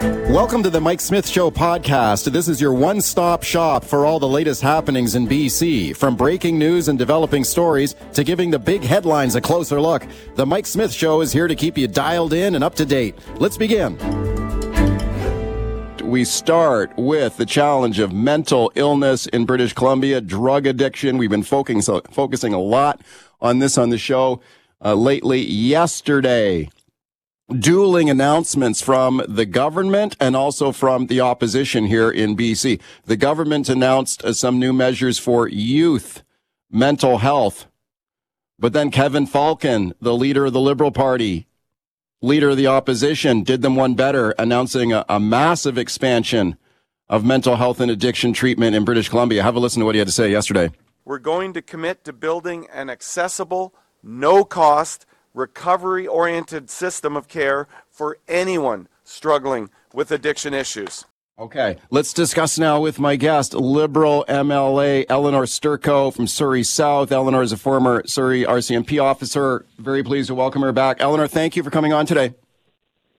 Welcome to the Mike Smith Show podcast. This is your one stop shop for all the latest happenings in BC. From breaking news and developing stories to giving the big headlines a closer look, the Mike Smith Show is here to keep you dialed in and up to date. Let's begin. We start with the challenge of mental illness in British Columbia, drug addiction. We've been focusing, focusing a lot on this on the show uh, lately. Yesterday, dueling announcements from the government and also from the opposition here in BC. The government announced uh, some new measures for youth mental health. But then Kevin Falcon, the leader of the Liberal Party, leader of the opposition, did them one better, announcing a, a massive expansion of mental health and addiction treatment in British Columbia. Have a listen to what he had to say yesterday. We're going to commit to building an accessible, no cost, recovery oriented system of care for anyone struggling with addiction issues. Okay, let's discuss now with my guest, Liberal MLA Elenore Sturko from Surrey South. Elenore is a former Surrey RCMP officer. Very pleased to welcome her back. Elenore, thank you for coming on today.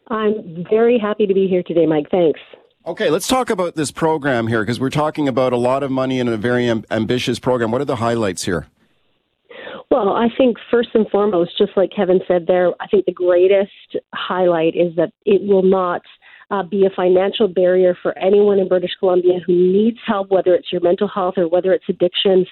I'm very happy to be here today, Mike. Thanks. Okay, let's talk about this program here because we're talking about a lot of money in a very amb- ambitious program. What are the highlights here? Well, I think first and foremost, just like Kevin said there, I think the greatest highlight is that it will not uh, be a financial barrier for anyone in British Columbia who needs help, whether it's your mental health or whether it's addictions,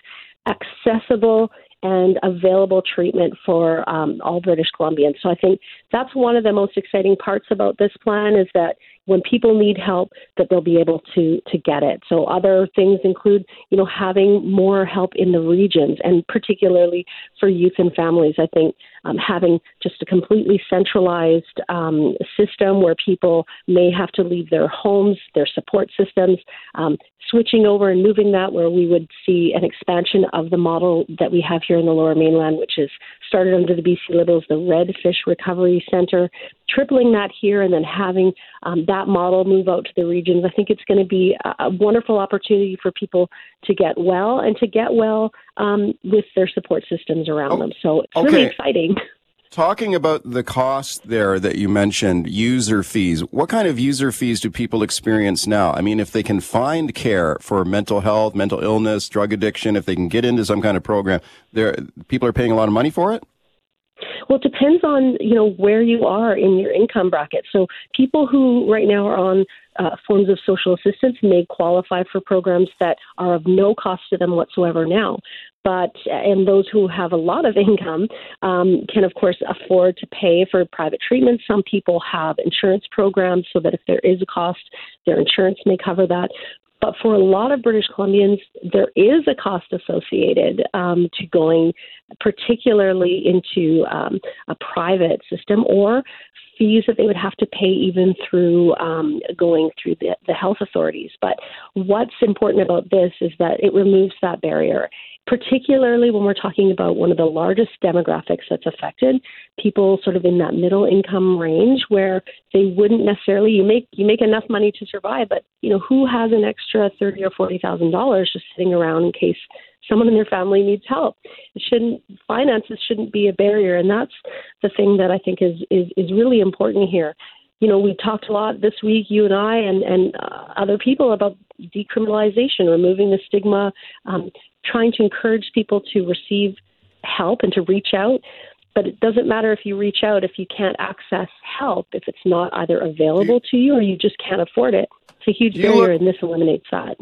accessible and available treatment for um, all British Columbians. So I think that's one of the most exciting parts about this plan is that when people need help that they'll be able to to get it. So other things include, you know, having more help in the regions and particularly for youth and families. I think um, having just a completely centralized um, system where people may have to leave their homes, their support systems, um, switching over and moving that where we would see an expansion of the model that we have here in the Lower Mainland, which is started under the BC Liberals, the Redfish Recovery Center, tripling that here and then having um, that model move out to the regions. I think it's going to be a, a wonderful opportunity for people to get well and to get well um, with their support systems around oh, them. So it's okay. really exciting. Talking about the cost there that you mentioned, user fees, what kind of user fees do people experience now? I mean, if they can find care for mental health, mental illness, drug addiction, if they can get into some kind of program, there people are paying a lot of money for it? Well, it depends on you know where you are in your income bracket. So people who right now are on uh, forms of social assistance may qualify for programs that are of no cost to them whatsoever now. But and those who have a lot of income um, can, of course, afford to pay for private treatment. Some people have insurance programs so that if there is a cost, their insurance may cover that. But for a lot of British Columbians, there is a cost associated um, to going, particularly into um, a private system or fees that they would have to pay even through um, going through the, the health authorities. But what's important about this is that it removes that barrier particularly when we're talking about one of the largest demographics that's affected, people sort of in that middle income range where they wouldn't necessarily you make you make enough money to survive, but you know, who has an extra thirty or forty thousand dollars just sitting around in case someone in their family needs help. It shouldn't finances shouldn't be a barrier and that's the thing that I think is is, is really important here you know, we talked a lot this week, you and I, and and uh, other people about decriminalization, removing the stigma, um, trying to encourage people to receive help and to reach out. But it doesn't matter if you reach out if you can't access help, if it's not either available to you or you just can't afford it. It's a huge barrier, look, and this eliminates that.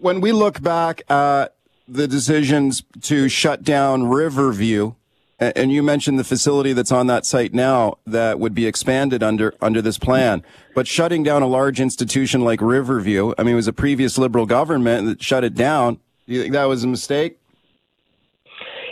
When we look back at the decisions to shut down Riverview, and you mentioned the facility that's on that site now that would be expanded under under this plan. But shutting down a large institution like Riverview, I mean, it was a previous Liberal government that shut it down. Do you think that was a mistake?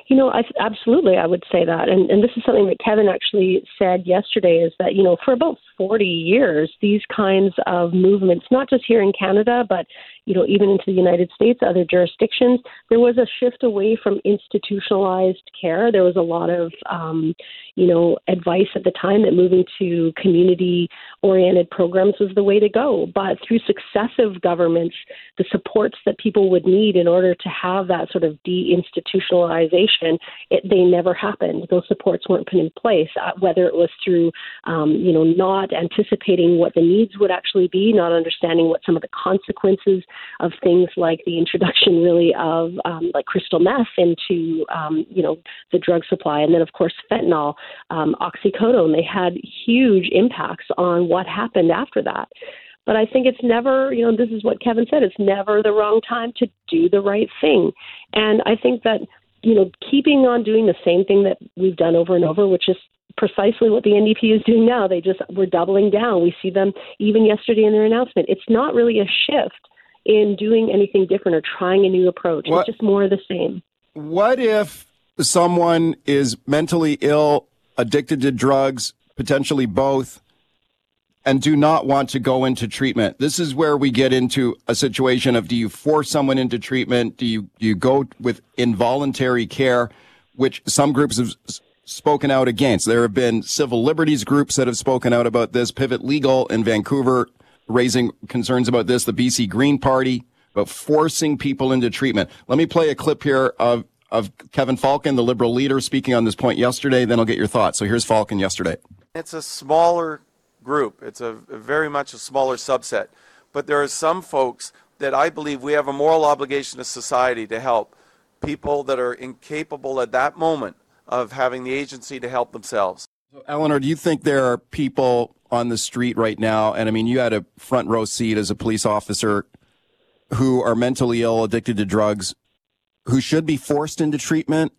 You know, I, absolutely, I would say that. And, and this is something that Kevin actually said yesterday is that, you know, for about 40 years, these kinds of movements, not just here in Canada, but, you know, even into the United States, other jurisdictions, there was a shift away from institutionalized care. There was a lot of, um, you know, advice at the time that moving to community oriented programs was the way to go. But through successive governments, the supports that people would need in order to have that sort of deinstitutionalization, it, they never happened. Those supports weren't put in place, uh, whether it was through, um, you know, not anticipating what the needs would actually be, not understanding what some of the consequences of things like the introduction, really, of um, like crystal meth into, um, you know, the drug supply, and then of course fentanyl, um, oxycodone. They had huge impacts on what happened after that. But I think it's never, you know, this is what Kevin said, it's never the wrong time to do the right thing. And I think that, you know, keeping on doing the same thing that we've done over and over, which is precisely what the NDP is doing now. They just we're doubling down. We see them even yesterday in their announcement. It's not really a shift in doing anything different or trying a new approach. What, it's just more of the same. What if someone is mentally ill, addicted to drugs, potentially both, and do not want to go into treatment? This is where we get into a situation of do you force someone into treatment? Do you, do you go with involuntary care, which some groups have spoken out against. There have been civil liberties groups that have spoken out about this. Pivot Legal in Vancouver raising concerns about this. The BC Green Party about forcing people into treatment. Let me play a clip here of of Kevin Falcon, the Liberal leader, speaking on this point yesterday. Then I'll get your thoughts. So here's Falcon yesterday. It's a smaller group. It's a, very much a smaller subset, but there are some folks that I believe we have a moral obligation to society to help people that are incapable at that moment of having the agency to help themselves. So, Elenore, do you think there are people on the street right now, and I mean, you had a front row seat as a police officer, who are mentally ill, addicted to drugs, who should be forced into treatment,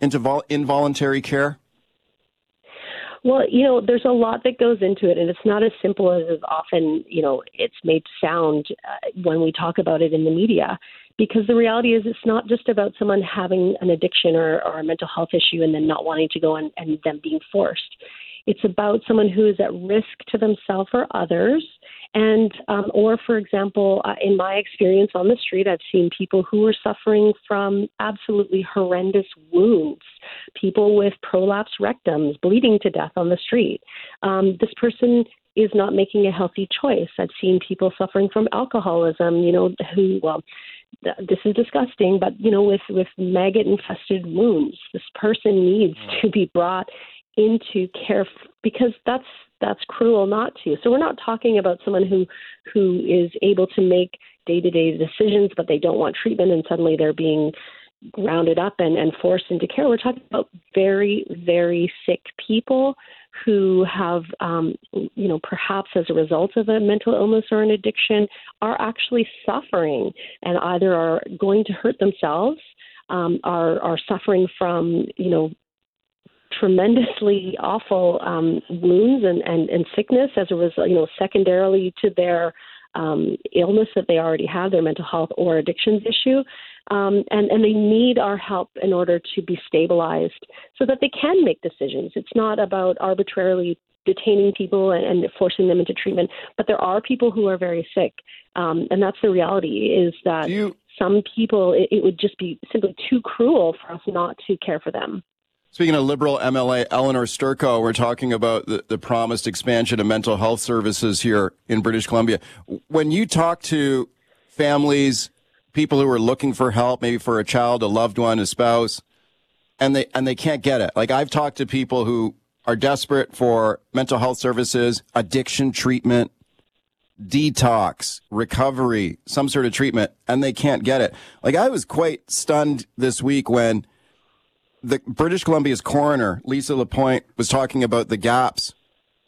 into vol- involuntary care? Well, you know, there's a lot that goes into it, and it's not as simple as is often, you know, it's made sound uh, when we talk about it in the media because the reality is it's not just about someone having an addiction or, or a mental health issue and then not wanting to go and, and them being forced. It's about someone who is at risk to themselves or others. And, um, or for example, uh, in my experience on the street, I've seen people who are suffering from absolutely horrendous wounds, people with prolapsed rectums, bleeding to death on the street. Um, this person is not making a healthy choice. I've seen people suffering from alcoholism, you know, who, well, this is disgusting, but you know, with with maggot infested wounds, this person needs mm. to be brought into care because that's that's cruel not to. So we're not talking about someone who who is able to make day to day decisions, but they don't want treatment, and suddenly they're being rounded up and, and forced into care. We're talking about very very sick people who have, um, you know, perhaps as a result of a mental illness or an addiction, are actually suffering and either are going to hurt themselves, um, are are suffering from, you know, tremendously awful um, wounds and, and, and sickness as a result, you know, secondarily to their um, illness that they already have, their mental health or addictions issue. Um, and, and they need our help in order to be stabilized so that they can make decisions. It's not about arbitrarily detaining people and, and forcing them into treatment, but there are people who are very sick. Um, and that's the reality is that you, some people, it, it would just be simply too cruel for us not to care for them. Speaking of Liberal MLA Elenore Sturko, we're talking about the, the, promised expansion of mental health services here in British Columbia. When you talk to families, people who are looking for help, maybe for a child, a loved one, a spouse, and they and they can't get it. Like I've talked to people who are desperate for mental health services, addiction treatment, detox, recovery, some sort of treatment, and they can't get it. Like I was quite stunned this week when the British Columbia's coroner, Lisa Lapointe, was talking about the gaps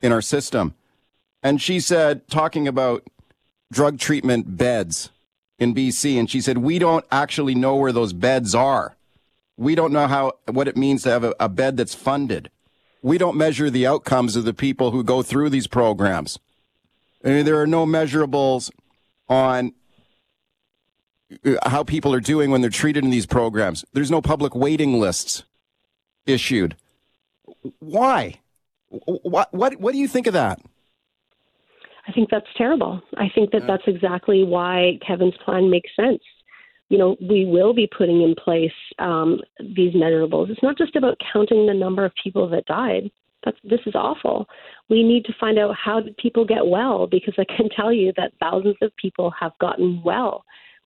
in our system. And she said, talking about drug treatment beds in BC, and she said, we don't actually know where those beds are. We don't know how, what it means to have a, a bed that's funded. We don't measure the outcomes of the people who go through these programs. I mean, there are no measurables on how people are doing when they're treated in these programs. There's no public waiting lists issued. Why? What what what do you think of that? I think that's terrible. I think that that's exactly why Kevin's plan makes sense. You know, we will be putting in place um, these measurables. It's not just about counting the number of people that died. That's, this is awful. We need to find out how did people get well because I can tell you that thousands of people have gotten well.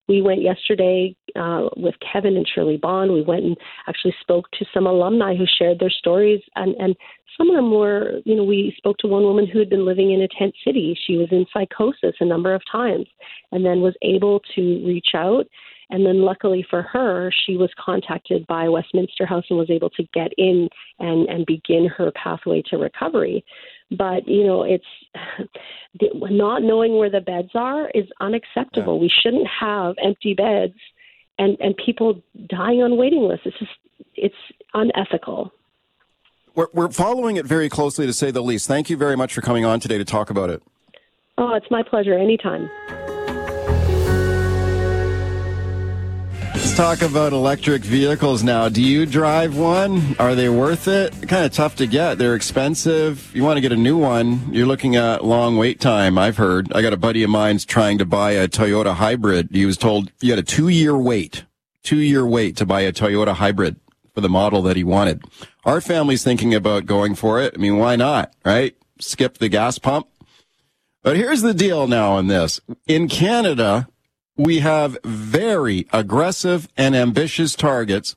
We went yesterday uh, with Kevin and Shirley Bond. We went and actually spoke to some alumni who shared their stories, and, and some of them were, you know, we spoke to one woman who had been living in a tent city. She was in psychosis a number of times, and then was able to reach out. And then, luckily for her, she was contacted by Westminster House and was able to get in and, and begin her pathway to recovery. But you know, it's not knowing where the beds are is unacceptable. Yeah. We shouldn't have empty beds and and people dying on waiting lists. It's just it's unethical. We're, we're following it very closely, to say the least. Thank you very much for coming on today to talk about it. Oh, it's my pleasure. Anytime. Talk about electric vehicles now. Do you drive one? Are they worth it? Kind of tough to get. They're expensive. You want to get a new one, you're looking at long wait time, I've heard. I got a buddy of mine's trying to buy a Toyota hybrid. He was told he had a two year wait, two year wait to buy a Toyota hybrid for the model that he wanted. Our family's thinking about going for it. I mean, why not, right? Skip the gas pump. But here's the deal now on this. In Canada, we have very aggressive and ambitious targets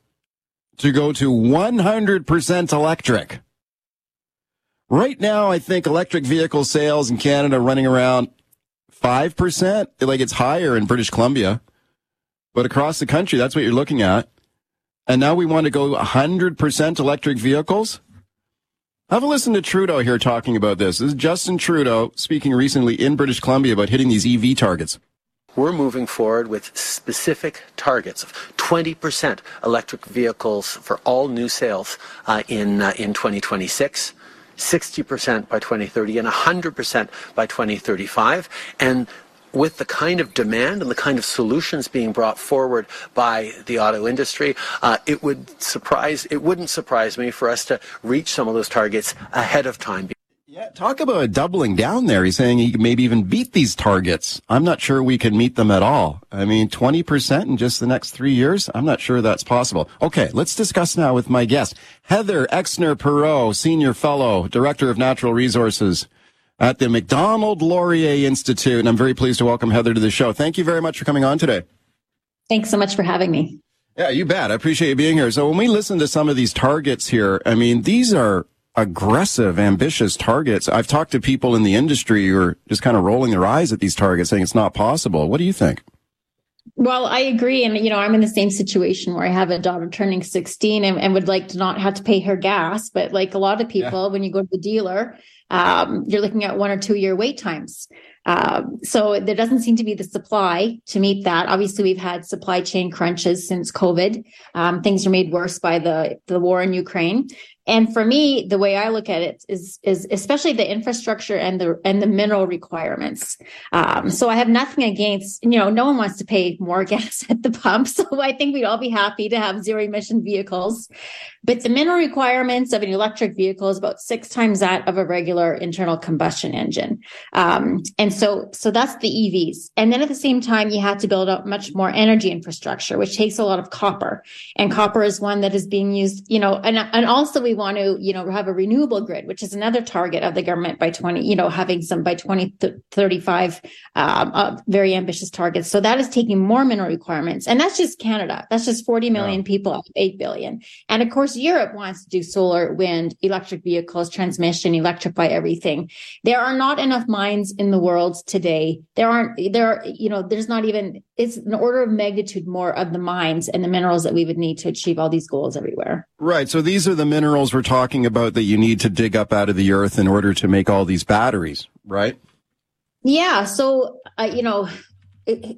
to go to 100% electric. Right now, I think electric vehicle sales in Canada are running around 5%. Like it's higher in British Columbia. But across the country, that's what you're looking at. And now we want to go 100% electric vehicles. Have a listen to Trudeau here talking about this. This is Justin Trudeau speaking recently in British Columbia about hitting these EV targets we're moving forward with specific targets of 20% electric vehicles for all new sales uh, in uh, in 2026. 60% by 2030 and 100% by 2035 and with the kind of demand and the kind of solutions being brought forward by the auto industry, uh, it would surprise it wouldn't surprise me for us to reach some of those targets ahead of time. Yeah, talk about doubling down there. He's saying he could maybe even beat these targets. I'm not sure we can meet them at all. I mean, 20% in just the next three years? I'm not sure that's possible. Okay, let's discuss now with my guest, Heather Exner Pirot, Senior Fellow, Director of Natural Resources at the Macdonald Laurier Institute. And I'm very pleased to welcome Heather to the show. Thank you very much for coming on today. Thanks so much for having me. Yeah, you bet. I appreciate you being here. So when we listen to some of these targets here, I mean, these are aggressive, ambitious targets. I've talked to people in the industry who are just kind of rolling their eyes at these targets, saying it's not possible. What do you think? Well, I agree. And, you know, I'm in the same situation where I have a daughter turning 16 and, and would like to not have to pay her gas. But like a lot of people, yeah. when you go to the dealer, um, you're looking at one or two year wait times. Um, so there doesn't seem to be the supply to meet that. Obviously, we've had supply chain crunches since COVID. Um, things are made worse by the the war in Ukraine. And for me, the way I look at it is, is especially the infrastructure and the and the mineral requirements. Um, so I have nothing against, you know, no one wants to pay more gas at the pump. So I think we'd all be happy to have zero emission vehicles. But the mineral requirements of an electric vehicle is about six times that of a regular internal combustion engine. Um, and so, so that's the EVs. And then at the same time, you have to build up much more energy infrastructure, which takes a lot of copper. And copper is one that is being used, you know, and, and also we want to, you know, have a renewable grid, which is another target of the government by 20, you know, having some by 2035, um, uh, very ambitious targets. So that is taking more mineral requirements. And that's just Canada. That's just 40 million people out of 8 billion. And of course, Europe wants to do solar, wind, electric vehicles, transmission, electrify everything. There are not enough mines in the world today. There aren't, there are, you know, there's not even, it's an order of magnitude more of the mines and the minerals that we would need to achieve all these goals everywhere. Right. So these are the minerals we're talking about that you need to dig up out of the earth in order to make all these batteries, right? Yeah. So, uh, you know,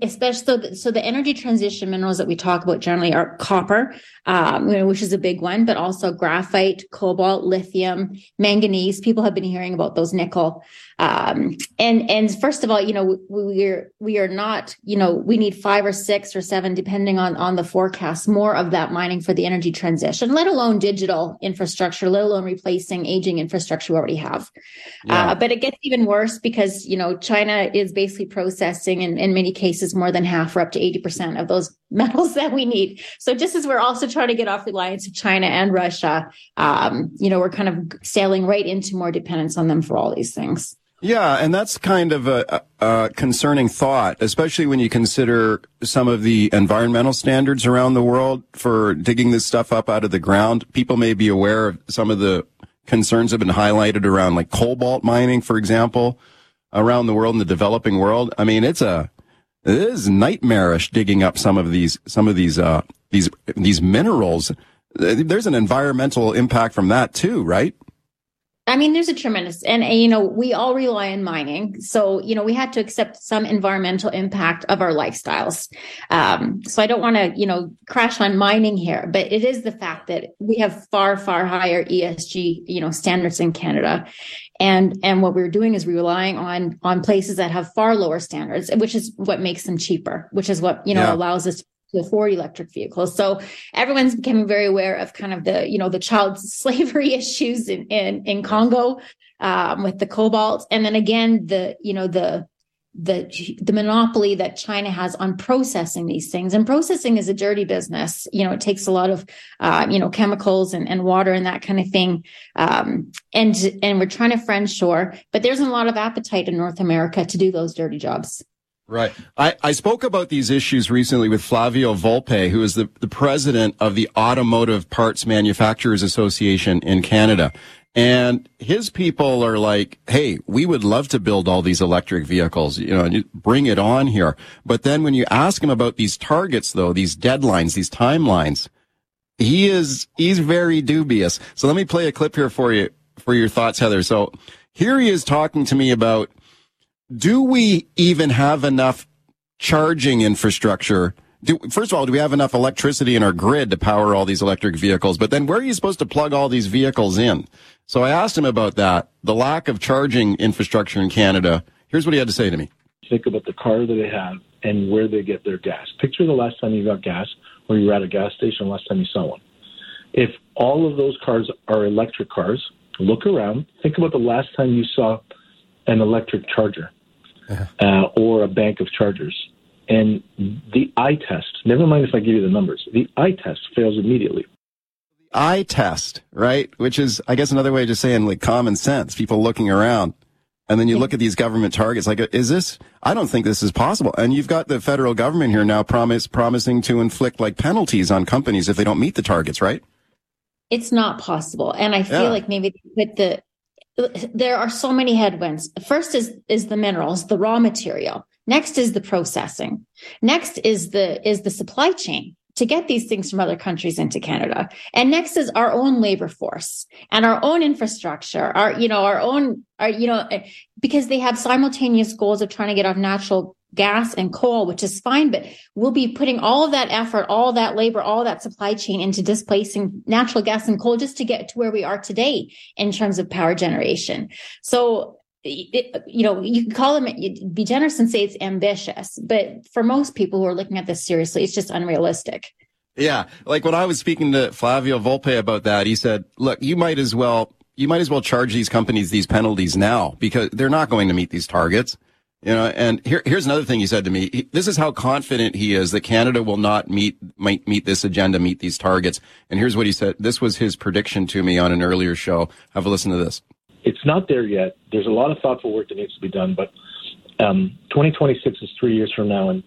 especially so the, so the energy transition minerals that we talk about generally are copper um, which is a big one but also graphite cobalt lithium manganese people have been hearing about those nickel um, and and first of all you know we are we are not you know we need five or six or seven depending on on the forecast more of that mining for the energy transition let alone digital infrastructure let alone replacing aging infrastructure we already have yeah. uh, but it gets even worse because you know china is basically processing in, in many cases more than half or up to 80% of those metals that we need. So just as we're also trying to get off reliance of China and Russia, um, you know, we're kind of sailing right into more dependence on them for all these things. Yeah, and that's kind of a, a, concerning thought, especially when you consider some of the environmental standards around the world for digging this stuff up out of the ground. People may be aware of some of the concerns have been highlighted around like cobalt mining, for example, around the world in the developing world. I mean, it's a it is nightmarish digging up some of these some of these uh, these these minerals. There's an environmental impact from that too, right? I mean, there's a tremendous, and, and, you know, we all rely on mining, so you know, we had to accept some environmental impact of our lifestyles. Um, so I don't want to, you know, crash on mining here, but it is the fact that we have far, far higher ESG, you know, standards in Canada, and and what we're doing is relying on on places that have far lower standards which is what makes them cheaper which is what you know yeah. allows us to afford electric vehicles so everyone's becoming very aware of kind of the you know the child slavery issues in in, in congo um, with the cobalt and then again the you know the the the monopoly that China has on processing these things. And processing is a dirty business. You know, it takes a lot of uh, you know chemicals and, and water and that kind of thing. Um, and and we're trying to friend shore, but there's a lot of appetite in North America to do those dirty jobs. Right. I, I spoke about these issues recently with Flavio Volpe, who is the, the president of the Automotive Parts Manufacturers Association in Canada. And his people are like, Hey, we would love to build all these electric vehicles, you know, bring it on here. But then when you ask him about these targets, though, these deadlines, these timelines, he is, he's very dubious. So let me play a clip here for you, for your thoughts, Heather. So here he is talking to me about, do we even have enough charging infrastructure do, first of all, do we have enough electricity in our grid to power all these electric vehicles? But then where are you supposed to plug all these vehicles in? So I asked him about that, the lack of charging infrastructure in Canada. Here's what he had to say to me. Think about the car that they have and where they get their gas. Picture the last time you got gas or you were at a gas station, last time you saw one. If all of those cars are electric cars, look around. Think about the last time you saw an electric charger uh, or a bank of chargers and the eye test, never mind if I give you the numbers, the eye test fails immediately. The eye test, right? Which is, I guess, another way of just saying like common sense, people looking around. And then you look at these government targets, like, is this, I don't think this is possible. And you've got the federal government here now promise, promising to inflict like penalties on companies if they don't meet the targets, right? It's not possible. And I feel yeah. like maybe with the, there are so many headwinds. First is, is the minerals, the raw material. Next is the processing. Next is the is the supply chain to get these things from other countries into Canada. And next is our own labor force and our own infrastructure, our, you know, our own, our, you know, because they have simultaneous goals of trying to get off natural gas and coal, which is fine, but we'll be putting all of that effort, all that labor, all that supply chain into displacing natural gas and coal just to get to where we are today in terms of power generation. So it, you know, you can call them, be generous and say it's ambitious, but for most people who are looking at this seriously, it's just unrealistic. Yeah. Like when I was speaking to Flavio Volpe about that, he said, look, you might as well, you might as well charge these companies these penalties now because they're not going to meet these targets. You know, and here, here's another thing he said to me. He, this is how confident he is that Canada will not meet, might meet this agenda, meet these targets. And here's what he said. This was his prediction to me on an earlier show. Have a listen to this it's not there yet. There's a lot of thoughtful work that needs to be done, but um, 2026 is three years from now, and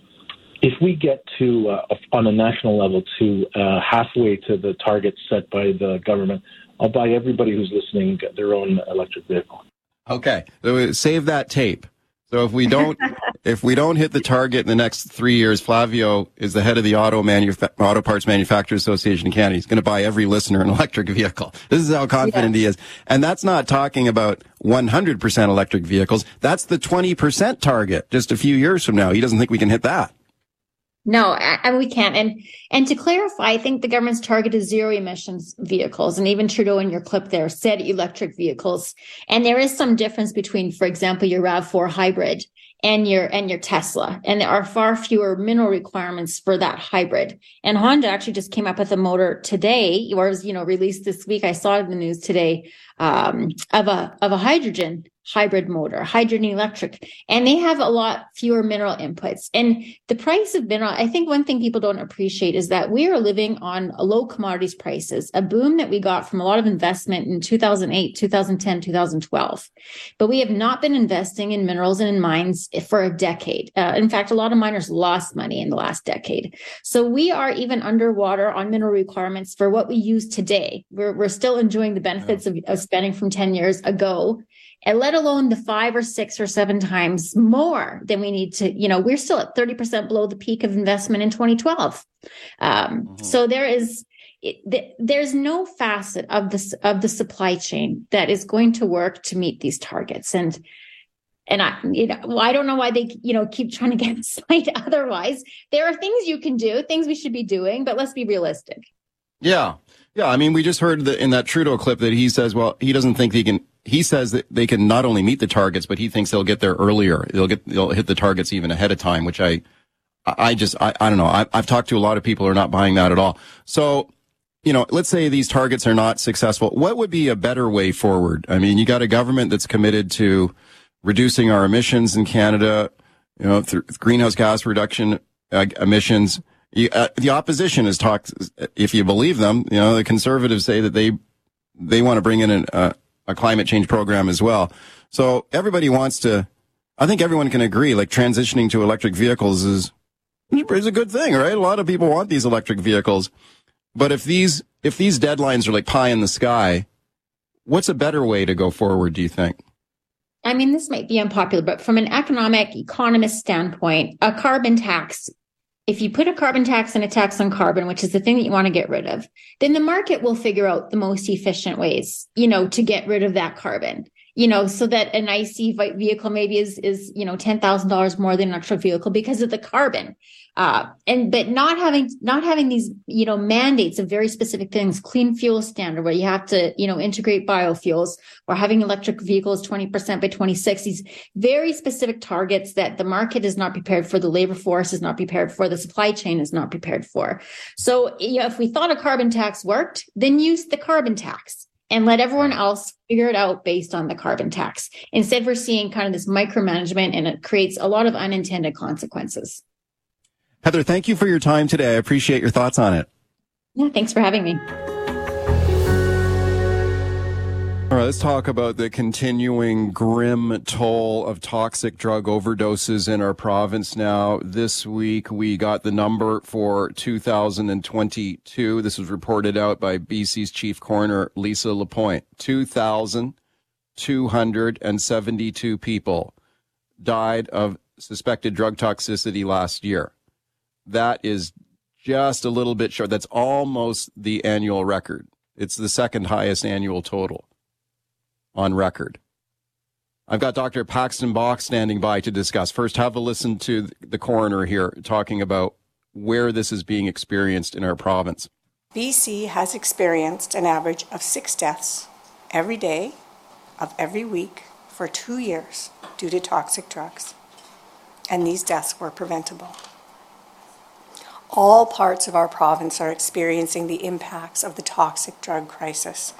if we get to uh, on a national level to uh, halfway to the target set by the government, I'll buy everybody who's listening their own electric vehicle. Okay, so save that tape. So if we don't, if we don't hit the target in the next three years, Flavio is the head of the Auto, Auto Parts Manufacturers Association in Canada. He's going to buy every listener an electric vehicle. This is how confident yeah. he is. And that's not talking about 100% electric vehicles. That's the 20% target just a few years from now. He doesn't think we can hit that. No, and we can't. And and to clarify, I think the government's target is zero emissions vehicles, and even Trudeau in your clip there said electric vehicles. And there is some difference between, for example, your Rav Four hybrid and your and your Tesla. And there are far fewer mineral requirements for that hybrid. And Honda actually just came up with a motor today, or was you know released this week. I saw it in the news today um, of a of a hydrogen hybrid motor, hydrogen electric, and they have a lot fewer mineral inputs. And the price of mineral, I think one thing people don't appreciate is that we are living on low commodities prices, a boom that we got from a lot of investment in 2008, 2010, 2012. But we have not been investing in minerals and in mines for a decade. Uh, in fact, a lot of miners lost money in the last decade. So we are even underwater on mineral requirements for what we use today. We're, we're still enjoying the benefits of, of spending from 10 years ago and let alone the five or six or seven times more than we need to, you know, we're still at 30% below the peak of investment in 2012. Um, mm-hmm. So there is, it, there's no facet of this, of the supply chain that is going to work to meet these targets. And, and I, you know, well, I don't know why they, you know, keep trying to get us sight otherwise. There are things you can do, things we should be doing, but let's be realistic. Yeah. Yeah. I mean, we just heard that in that Trudeau clip that he says, well, he doesn't think he can he says that they can not only meet the targets, but he thinks they'll get there earlier. They'll get they'll hit the targets even ahead of time, which I I just I, I don't know. I, I've talked to a lot of people who are not buying that at all. So you know, let's say these targets are not successful. What would be a better way forward? I mean, you got a government that's committed to reducing our emissions in Canada, you know, through greenhouse gas reduction uh, emissions. You, uh, the opposition has talked, if you believe them, you know, the conservatives say that they, they want to bring in an, uh, a climate change program as well. So everybody wants to, I think everyone can agree, like transitioning to electric vehicles is, is a good thing, right? A lot of people want these electric vehicles. But if these, if these deadlines are like pie in the sky, what's a better way to go forward, do you think? I mean, this might be unpopular, but from an economic economist standpoint, a carbon tax if you put a carbon tax and a tax on carbon, which is the thing that you want to get rid of, then the market will figure out the most efficient ways, you know, to get rid of that carbon you know, so that an IC vehicle maybe is is you know ten thousand dollars more than an electric vehicle because of the carbon, uh, and but not having not having these you know mandates of very specific things, clean fuel standard where you have to you know integrate biofuels, or having electric vehicles twenty percent by twenty six. These very specific targets that the market is not prepared for, the labor force is not prepared for, the supply chain is not prepared for. So you know, if we thought a carbon tax worked, then use the carbon tax and let everyone else figure it out based on the carbon tax. Instead, we're seeing kind of this micromanagement and it creates a lot of unintended consequences. Heather, thank you for your time today. I appreciate your thoughts on it. Yeah, thanks for having me. All right, let's talk about the continuing grim toll of toxic drug overdoses in our province now. This week, we got the number for 2022. This was reported out by BC's chief coroner, Lisa Lapointe. 2,272 people died of suspected drug toxicity last year. That is just a little bit short. That's almost the annual record. It's the second highest annual total on record. I've got Dr. Paxton Bach standing by to discuss. First, have a listen to the coroner here talking about where this is being experienced in our province. BC has experienced an average of six deaths every day of every week for two years due to toxic drugs, and these deaths were preventable. All parts of our province are experiencing the impacts of the toxic drug crisis.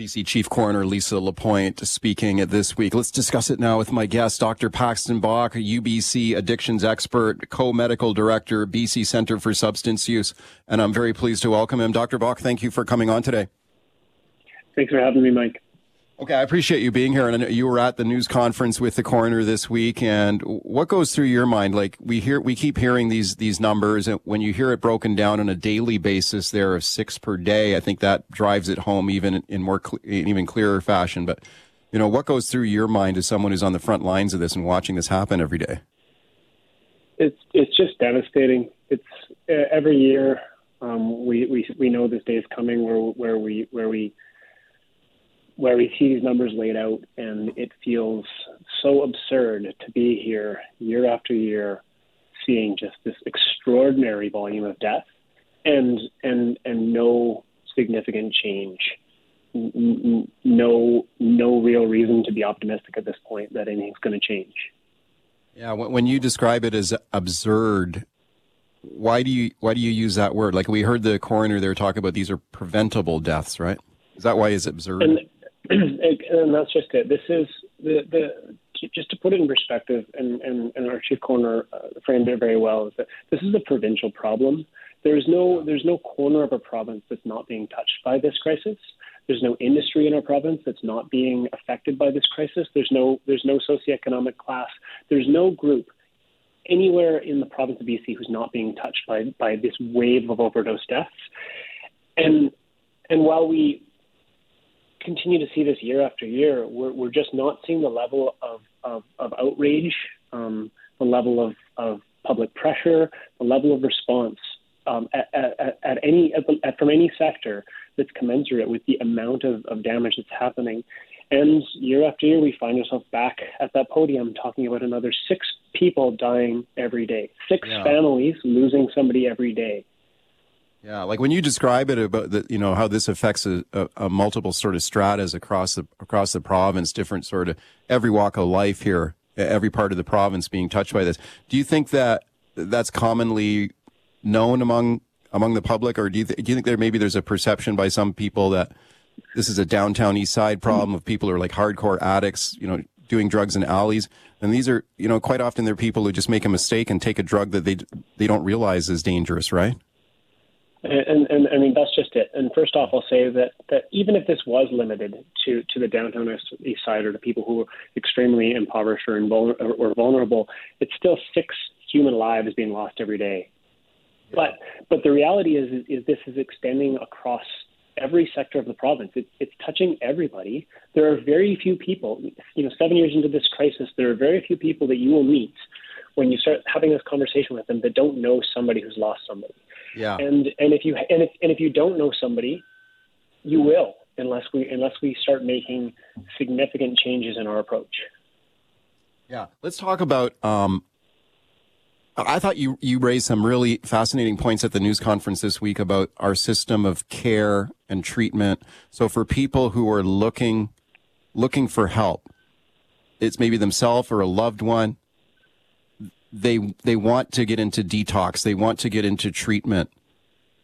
BC Chief Coroner Lisa Lapointe speaking this week. Let's discuss it now with my guest, Dr. Paxton Bach, UBC addictions expert, co-medical director, BC Center for Substance Use. And I'm very pleased to welcome him. Dr. Bach, thank you for coming on today. Thanks for having me, Mike. Okay, I appreciate you being here. And you were at the news conference with the coroner this week. And what goes through your mind? Like we hear, we keep hearing these these numbers, and when you hear it broken down on a daily basis, there are six per day. I think that drives it home even in more cl- even clearer fashion. But you know, what goes through your mind as someone who's on the front lines of this and watching this happen every day? it's it's just devastating. It's uh, every year um, we, we we know this day is coming where where we where we where we see these numbers laid out, and it feels so absurd to be here year after year, seeing just this extraordinary volume of death, and and and no significant change no no real reason to be optimistic at this point that anything's going to change. Yeah, when you describe it as absurd, why do you why do you use that word? Like we heard the coroner there talk about these are preventable deaths, right? Is that why it's absurd? And, and that's just it. This is the the just to put it in perspective, and, and, and our chief coroner uh, framed it very well. Is that this is a provincial problem. There's no there's no corner of a province that's not being touched by this crisis. There's no industry in our province that's not being affected by this crisis. There's no there's no socioeconomic class. There's no group anywhere in the province of BC who's not being touched by by this wave of overdose deaths. And and while we continue to see this year after year, we're we're just not seeing the level of of, of outrage, um, the level of, of public pressure, the level of response um, at, at, at, any at, from any sector that's commensurate with the amount of, of damage that's happening. And year after year, we find ourselves back at that podium talking about another six people dying every day, six yeah. families losing somebody every day. Yeah, like when you describe it about the, you know how this affects a, a, a, multiple sort of stratas across the across the province, different sort of every walk of life here, every part of the province being touched by this. Do you think that that's commonly known among among the public, or do you, th- do you think there maybe there's a perception by some people that this is a downtown east side problem of people who are like hardcore addicts, you know, doing drugs in alleys, and these are you know quite often they're people who just make a mistake and take a drug that they they don't realize is dangerous, right? And, and, I mean that's just it. And first off, I'll say that, that even if this was limited to, to the downtown east side or to people who are extremely impoverished or, invul- or, vulnerable, it's still six human lives being lost every day but but the reality is, is this is extending across every sector of the province. It, it's touching everybody. There are very few people. You know, seven years into this crisis, there are very few people that you will meet when you start having this conversation with them that don't know somebody who's lost somebody. Yeah. And and if you and if and if you don't know somebody, you will unless we unless we start making significant changes in our approach. Yeah. Let's talk about um, I thought you, you raised some really fascinating points at the news conference this week about our system of care and treatment. So for people who are looking, looking for help, it's maybe themselves or a loved one. They, they want to get into detox. They want to get into treatment.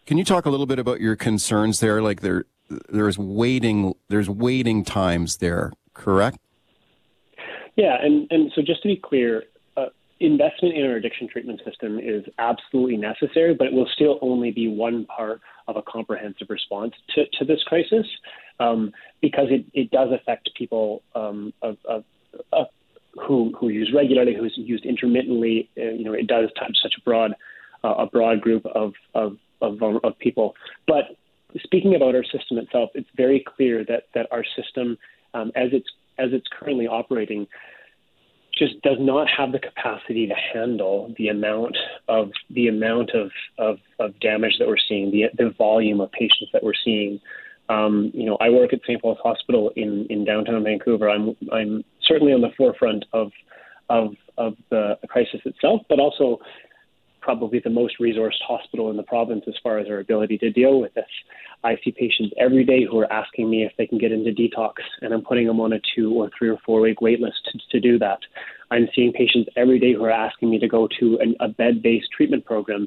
Can you talk a little bit about your concerns there? Like there, there's waiting, there's waiting times there, correct? Yeah. And, and so just to be clear, investment in our addiction treatment system is absolutely necessary, but it will still only be one part of a comprehensive response to, to this crisis um, because it, it does affect people um, of, of, of who, who use regularly, who's used intermittently. Uh, you know, it does touch such a broad uh, a broad group of, of, of, of people. But speaking about our system itself, it's very clear that, that our system, um, as it's as it's currently operating, just does not have the capacity to handle the amount of the amount of, of, of damage that we're seeing, the, the volume of patients that we're seeing. Um, you know, I work at St. Paul's Hospital in, in downtown Vancouver. I'm I'm certainly on the forefront of of of the crisis itself, but also probably the most resourced hospital in the province as far as our ability to deal with this. I see patients every day who are asking me if they can get into detox, and I'm putting them on a two or three or four week wait list to, to do that. I'm seeing patients every day who are asking me to go to an, a bed based treatment program,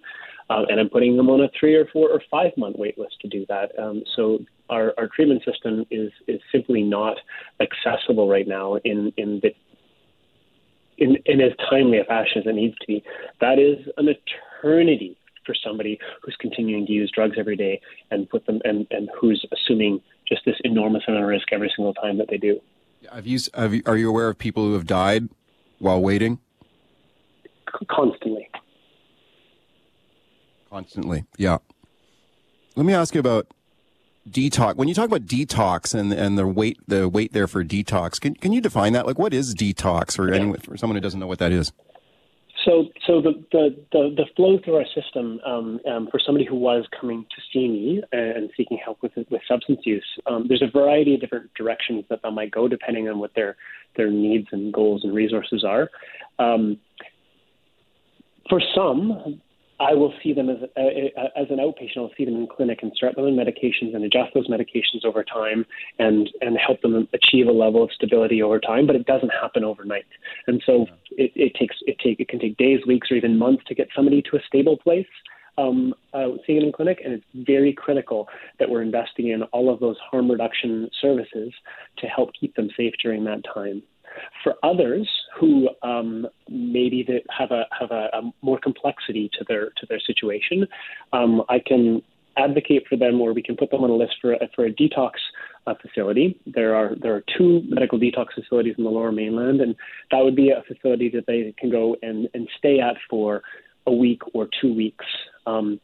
uh, and I'm putting them on a three or four or five month wait list to do that. Um, so our, our treatment system is, is simply not accessible right now in, in the in, in as timely a fashion as it needs to be. That is an eternity for somebody who's continuing to use drugs every day and put them and, and who's assuming just this enormous amount of risk every single time that they do. Have you, have you, are you aware of people who have died while waiting? Constantly. Constantly, yeah. Let me ask you about detox. When you talk about detox and and the wait the wait there for detox, can can you define that? Like, what is detox for anyone for someone who doesn't know what that is? So, so the, the, the, the, flow through our system um, um, for somebody who was coming to see me and seeking help with with substance use, um, there's a variety of different directions that they might go depending on what their their needs and goals and resources are. Um, for some, I will see them as as an outpatient. I'll see them in clinic and start them on medications and adjust those medications over time and and help them achieve a level of stability over time. But it doesn't happen overnight, and so it, it takes it take it can take days, weeks, or even months to get somebody to a stable place. Um, uh, seeing it in clinic, and it's very critical that we're investing in all of those harm reduction services to help keep them safe during that time. For others who um, maybe have a have a, a, more complexity to their to their situation, um, I can advocate for them, or we can put them on a list for for a detox uh, facility. There are there are two medical detox facilities in the Lower Mainland, and that would be a facility that they can go and and stay at for a week or two weeks um,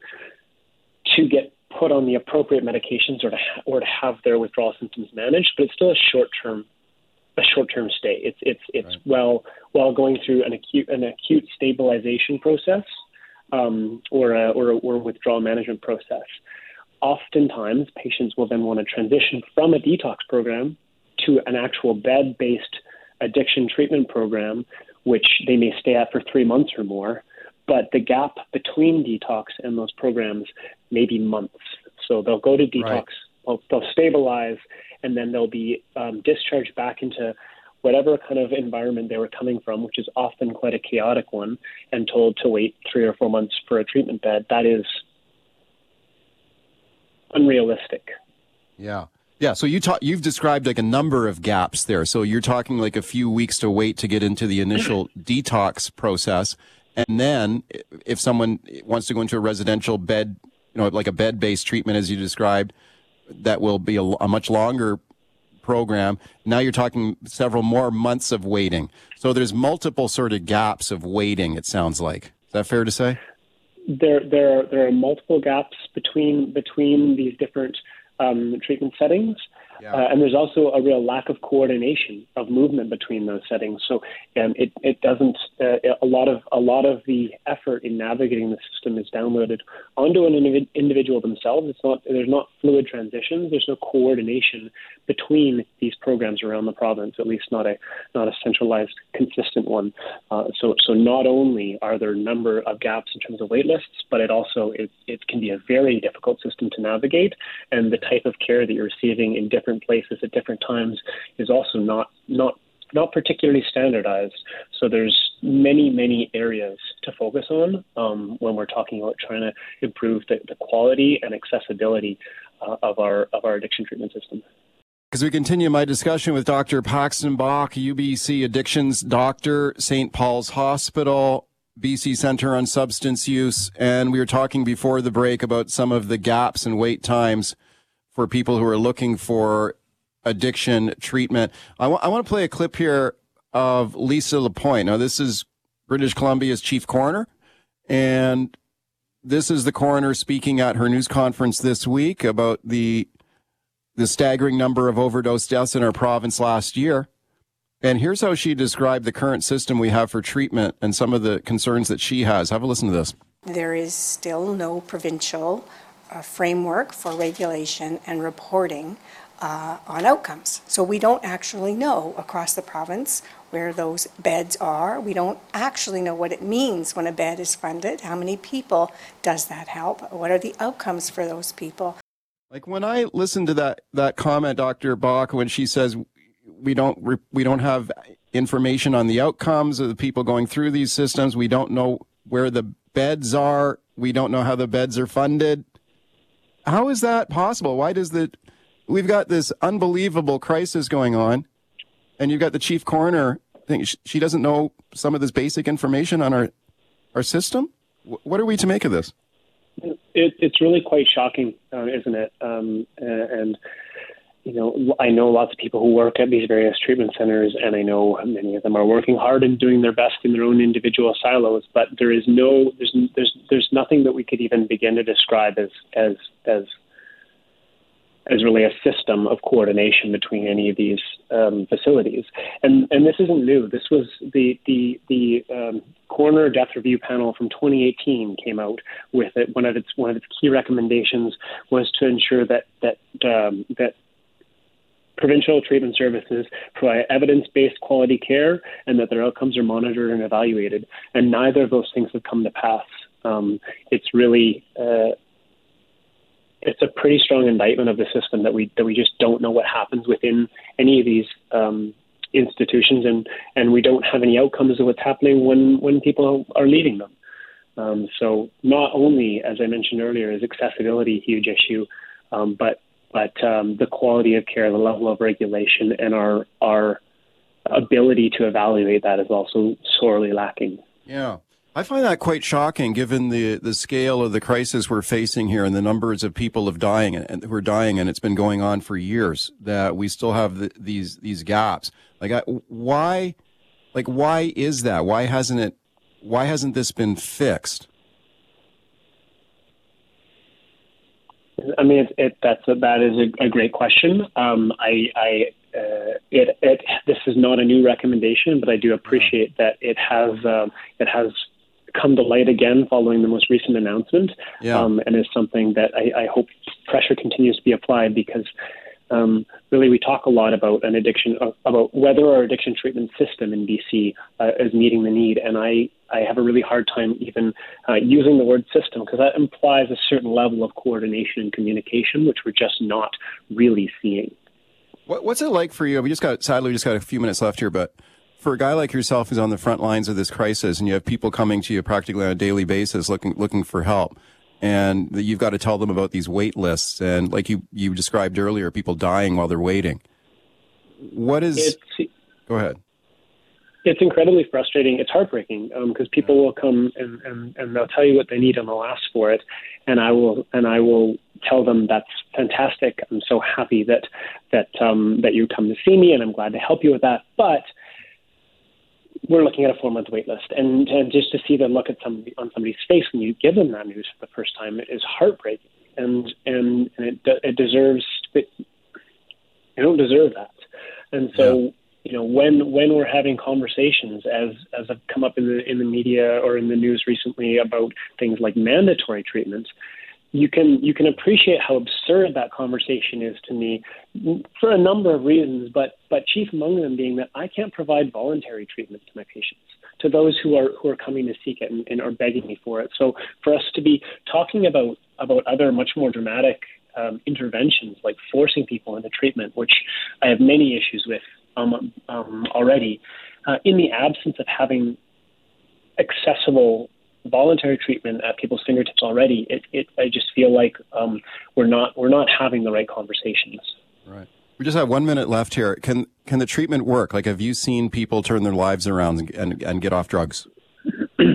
to get put on the appropriate medications or to ha- or to have their withdrawal symptoms managed. But it's still a short term a short-term stay. It's it's it's right. well while going through an acute an acute stabilization process um, or a, or a, or a withdrawal management process. Oftentimes, patients will then want to transition from a detox program to an actual bed-based addiction treatment program, which they may stay at for three months or more. But the gap between detox and those programs may be months. So they'll go to detox, right. they'll, they'll stabilize, and then they'll be um, discharged back into whatever kind of environment they were coming from, which is often quite a chaotic one, and told to wait three or four months for a treatment bed. That is unrealistic. Yeah. Yeah, so you talk, you've described like a number of gaps there. So you're talking like a few weeks to wait to get into the initial detox process. And then if someone wants to go into a residential bed, you know, like a bed-based treatment as you described, that will be a, a much longer program. Now you're talking several more months of waiting. So there's multiple sort of gaps of waiting. It sounds like. Is that fair to say? There, there, are, there are multiple gaps between between these different um, treatment settings. Yeah. Uh, and there's also a real lack of coordination of movement between those settings. So um, it, it doesn't uh, a lot of a lot of the effort in navigating the system is downloaded onto an indiv- individual themselves. It's not there's not fluid transitions. There's no coordination between these programs around the province. At least not a not a centralized, consistent one. Uh, so so not only are there a number of gaps in terms of wait lists, but it also it, it can be a very difficult system to navigate, and the type of care that you're receiving in different different places at different times is also not not not particularly standardized. So there's many many areas to focus on um, when we're talking about trying to improve the, the quality and accessibility uh, of our of our addiction treatment system. As we continue my discussion with Dr. Paxton Bach, UBC addictions doctor, St. Paul's Hospital, BC Center on Substance Use, and we were talking before the break about some of the gaps and wait times for people who are looking for addiction treatment. I, w- I want to play a clip here of Lisa Lapointe. Now, this is British Columbia's chief coroner, and this is the coroner speaking at her news conference this week about the the staggering number of overdose deaths in our province last year. And here's how she described the current system we have for treatment and some of the concerns that she has. Have a listen to this. There is still no provincial a framework for regulation and reporting uh, on outcomes. So we don't actually know across the province where those beds are. We don't actually know what it means when a bed is funded. How many people does that help? What are the outcomes for those people? Like when I listen to that that comment, Dr. Bach, when she says we don't we don't have information on the outcomes of the people going through these systems, we don't know where the beds are, we don't know how the beds are funded how is that possible? Why does the we've got this unbelievable crisis going on, and you've got the chief coroner think she doesn't know some of this basic information on our our system. What are we to make of this? It, it's really quite shocking, uh, isn't it? Um, and you know, I know lots of people who work at these various treatment centers, and I know many of them are working hard and doing their best in their own individual silos. But there is no, there's, there's, there's nothing that we could even begin to describe as, as, as is really a system of coordination between any of these um, facilities. And and this isn't new. This was the the the um, coroner death review panel from 2018 came out with it. One of its one of its key recommendations was to ensure that that um, that provincial treatment services provide evidence-based quality care and that their outcomes are monitored and evaluated. And neither of those things have come to pass. Um, it's really uh, it's a pretty strong indictment of the system that we that we just don't know what happens within any of these um, institutions, and and we don't have any outcomes of what's happening when when people are leaving them. Um, so not only, as I mentioned earlier, is accessibility a huge issue, um, but but um, the quality of care, the level of regulation, and our our ability to evaluate that is also sorely lacking. Yeah. I find that quite shocking, given the the scale of the crisis we're facing here and the numbers of people of dying and who are dying, and it's been going on for years. That we still have the, these these gaps. Like, I, why, like, why is that? Why hasn't it? Why hasn't this been fixed? I mean, it, it, that's a, that is a, a great question. Um, I, I uh, it, it, this is not a new recommendation, but I do appreciate that it has um, it has come to light again following the most recent announcement, yeah. um, and is something that I, I, hope pressure continues to be applied because um, really we talk a lot about an addiction uh, about whether our addiction treatment system in BC uh, is meeting the need, and I I have a really hard time even uh, using the word system because that implies a certain level of coordination and communication, which we're just not really seeing. what's it like for you? We just got sadly we just got a few minutes left here, but for a guy like yourself who's on the front lines of this crisis and you have people coming to you practically on a daily basis looking looking for help and you've got to tell them about these wait lists. And like you you described earlier people dying while they're waiting. What is it's, go ahead. it's incredibly frustrating. It's heartbreaking because um, people will come and, and, and they'll tell you what they need and they'll ask for it. And i will and i will tell them that's fantastic. I'm so happy that that um, that you come to see me and i'm glad to help you with that. But we're looking at a four month wait list. And, and just to see the look at some on somebody's face when you give them that news for the first time is heartbreaking. And and, and it, it deserves it, you don't deserve that. And so yeah. you know when when we're having conversations as as have come up in the in the media or in the news recently about things like mandatory treatments, you can you can appreciate how absurd that conversation is to me for a number of reasons, but but chief among them being that I can't provide voluntary treatment to my patients, to those who are who are coming to seek it and, and are begging me for it. So for us to be talking about about other much more dramatic um, interventions like forcing people into treatment, which I have many issues with um, um, already, uh, in the absence of having accessible voluntary treatment at people's fingertips already, it, it I just feel like um, we're not we're not having the right conversations. Right. We just have one minute left here. Can can the treatment work? Like, have you seen people turn their lives around and and, and get off drugs?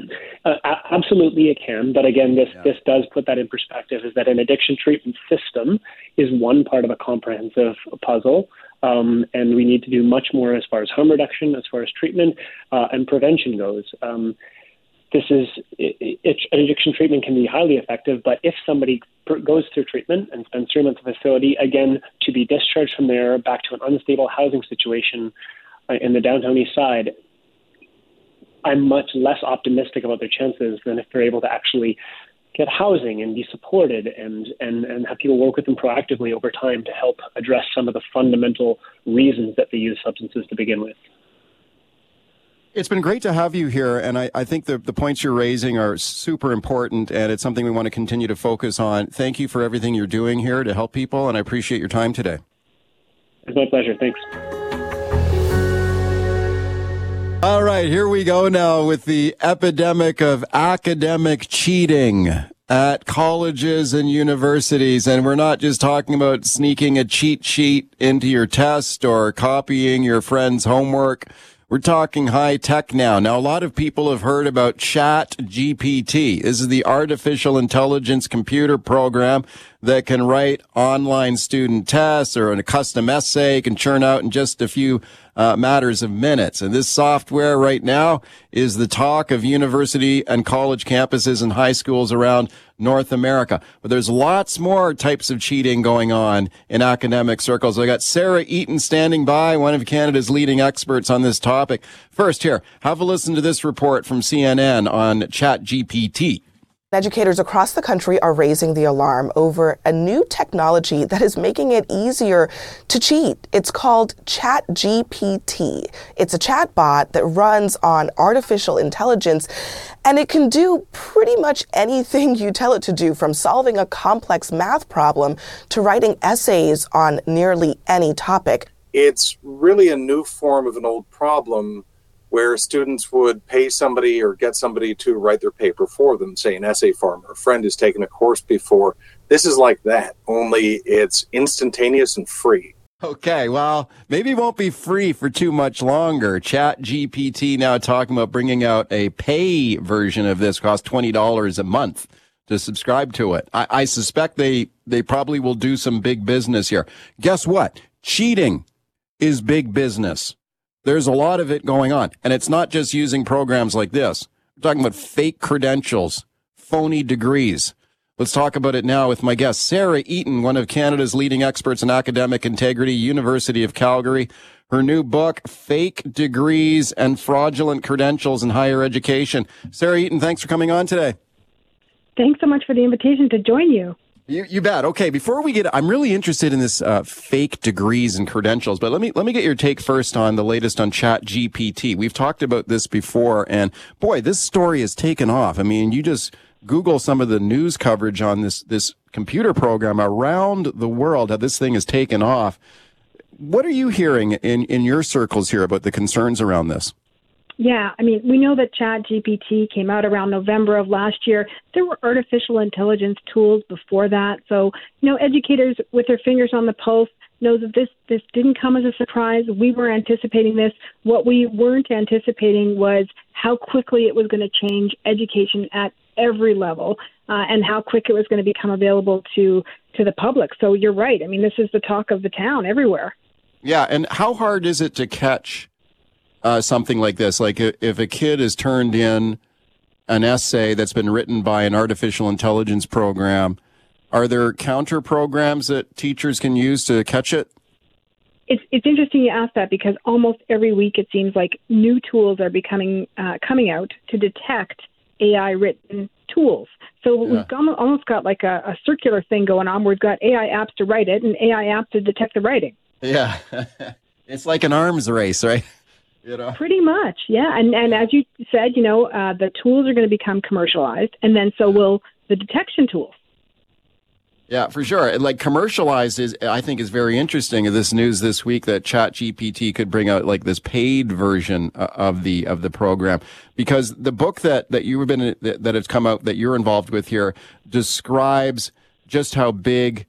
Uh, absolutely, it can. But again, this yeah. this does put that in perspective. Is that an addiction treatment system is one part of a comprehensive puzzle, um, and we need to do much more as far as harm reduction, as far as treatment uh, and prevention goes. Um, this is it, addiction treatment can be highly effective, but if somebody goes through treatment and spends three months in a facility, again, to be discharged from there back to an unstable housing situation uh, in the downtown east side, I'm much less optimistic about their chances than if they're able to actually get housing and be supported and, and, and have people work with them proactively over time to help address some of the fundamental reasons that they use substances to begin with. It's been great to have you here, and I, I think the, the points you're raising are super important, and it's something we want to continue to focus on. Thank you for everything you're doing here to help people, and I appreciate your time today. It's my pleasure. Thanks. All right, here we go now with the epidemic of academic cheating at colleges and universities. And we're not just talking about sneaking a cheat sheet into your test or copying your friend's homework. We're talking high tech now. Now, a lot of people have heard about Chat GPT. This is the artificial intelligence computer program that can write online student tests or a custom essay, can churn out in just a few uh, matters of minutes. And this software right now is the talk of university and college campuses and high schools around North America. But there's lots more types of cheating going on in academic circles. I got Sarah Eaton standing by, one of Canada's leading experts on this topic. First here, have a listen to this report from CNN on ChatGPT. Educators across the country are raising the alarm over a new technology that is making it easier to cheat. It's called ChatGPT. It's a chatbot that runs on artificial intelligence and it can do pretty much anything you tell it to do from solving a complex math problem to writing essays on nearly any topic. It's really a new form of an old problem where students would pay somebody or get somebody to write their paper for them, say an essay form. A friend has taken a course before. This is like that, only it's instantaneous and free. Okay, well, maybe it won't be free for too much longer. Chat GPT now talking about bringing out a pay version of this, cost $20 a month to subscribe to it. I, I suspect they, they probably will do some big business here. Guess what? Cheating is big business. There's a lot of it going on. And it's not just using programs like this. We're talking about fake credentials, phony degrees. Let's talk about it now with my guest, Sarah Eaton, one of Canada's leading experts in academic integrity, University of Calgary. Her new book, Fake Degrees and Fraudulent Credentials in Higher Education. Sarah Eaton, thanks for coming on today. Thanks so much for the invitation to join you. You, you bet. Okay, before we get, I'm really interested in this uh, fake degrees and credentials. But let me let me get your take first on the latest on Chat GPT. We've talked about this before, and boy, this story has taken off. I mean, you just Google some of the news coverage on this this computer program around the world. How this thing has taken off. What are you hearing in in your circles here about the concerns around this? Yeah, I mean, we know that Chat GPT came out around November of last year. There were artificial intelligence tools before that. So, you know, educators with their fingers on the pulse know that this this didn't come as a surprise. We were anticipating this. What we weren't anticipating was how quickly it was going to change education at every level uh, and how quick it was going to become available to to the public. So you're right. I mean, this is the talk of the town everywhere. Yeah, and how hard is it to catch uh, something like this. Like if a kid has turned in an essay that's been written by an artificial intelligence program, are there counter programs that teachers can use to catch it? It's, it's interesting you ask that because almost every week it seems like new tools are becoming uh, coming out to detect AI written tools. So yeah. we've almost got like a, a circular thing going on. We've got AI apps to write it and AI apps to detect the writing. Yeah, it's like an arms race, right? You know? Pretty much, yeah. And and as you said, you know, uh, the tools are going to become commercialized, and then so will the detection tools. Yeah, for sure. Like commercialized is, I think, is very interesting. This news this week that ChatGPT could bring out like this paid version uh, of the of the program because the book that that you've been that, that has come out that you're involved with here describes just how big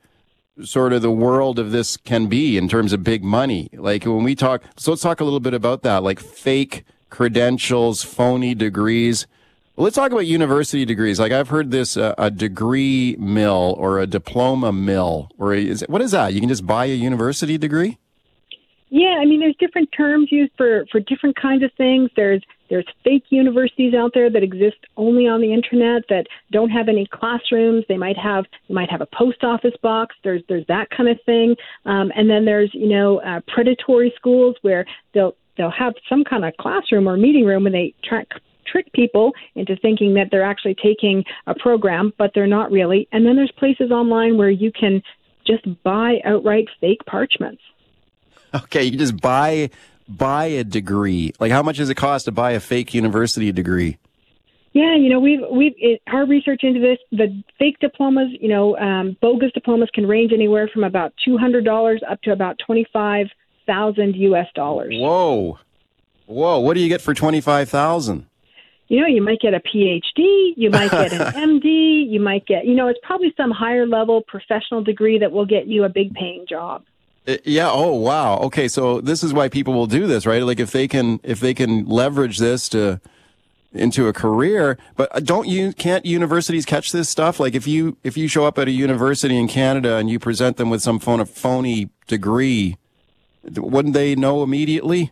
sort of the world of this can be in terms of big money. Like when we talk, so let's talk a little bit about that, like fake credentials, phony degrees. Well, let's talk about university degrees. Like I've heard this uh, a degree mill or a diploma mill, or is it, what is that? You can just buy a university degree. Yeah, I mean, there's different terms used for for different kinds of things. There's there's fake universities out there that exist only on the internet that don't have any classrooms. They might have they might have a post office box. There's there's that kind of thing. Um, and then there's you know uh, predatory schools where they'll they'll have some kind of classroom or meeting room and they try trick people into thinking that they're actually taking a program, but they're not really. And then there's places online where you can just buy outright fake parchments. Okay, you just buy buy a degree. Like, how much does it cost to buy a fake university degree? Yeah, you know, we've we've it, our research into this. The fake diplomas, you know, um, bogus diplomas can range anywhere from about two hundred dollars up to about twenty five thousand U.S. dollars. Whoa, whoa! What do you get for twenty five thousand? You know, you might get a PhD, you might get an MD, you might get, you know, it's probably some higher level professional degree that will get you a big paying job. Uh, yeah. Oh, wow. Okay. So this is why people will do this, right? Like if they can, if they can leverage this to, into a career, but uh, don't you, can't universities catch this stuff? Like if you, if you show up at a university in Canada and you present them with some phony degree, Wouldn't they know immediately?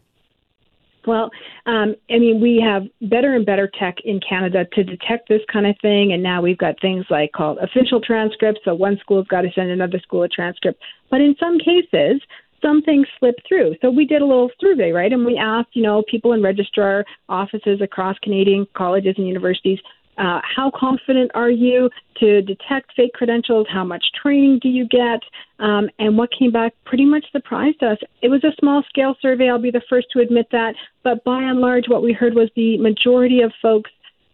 Well, um, I mean, we have better and better tech in Canada to detect this kind of thing, and now we've got things like called official transcripts. So one school's got to send another school a transcript. But in some cases, some things slip through. So we did a little survey, right? And we asked, you know, people in registrar offices across Canadian colleges and universities, uh, how confident are you to detect fake credentials? How much training do you get? Um, and what came back pretty much surprised us. It was a small scale survey, I'll be the first to admit that. But by and large, what we heard was the majority of folks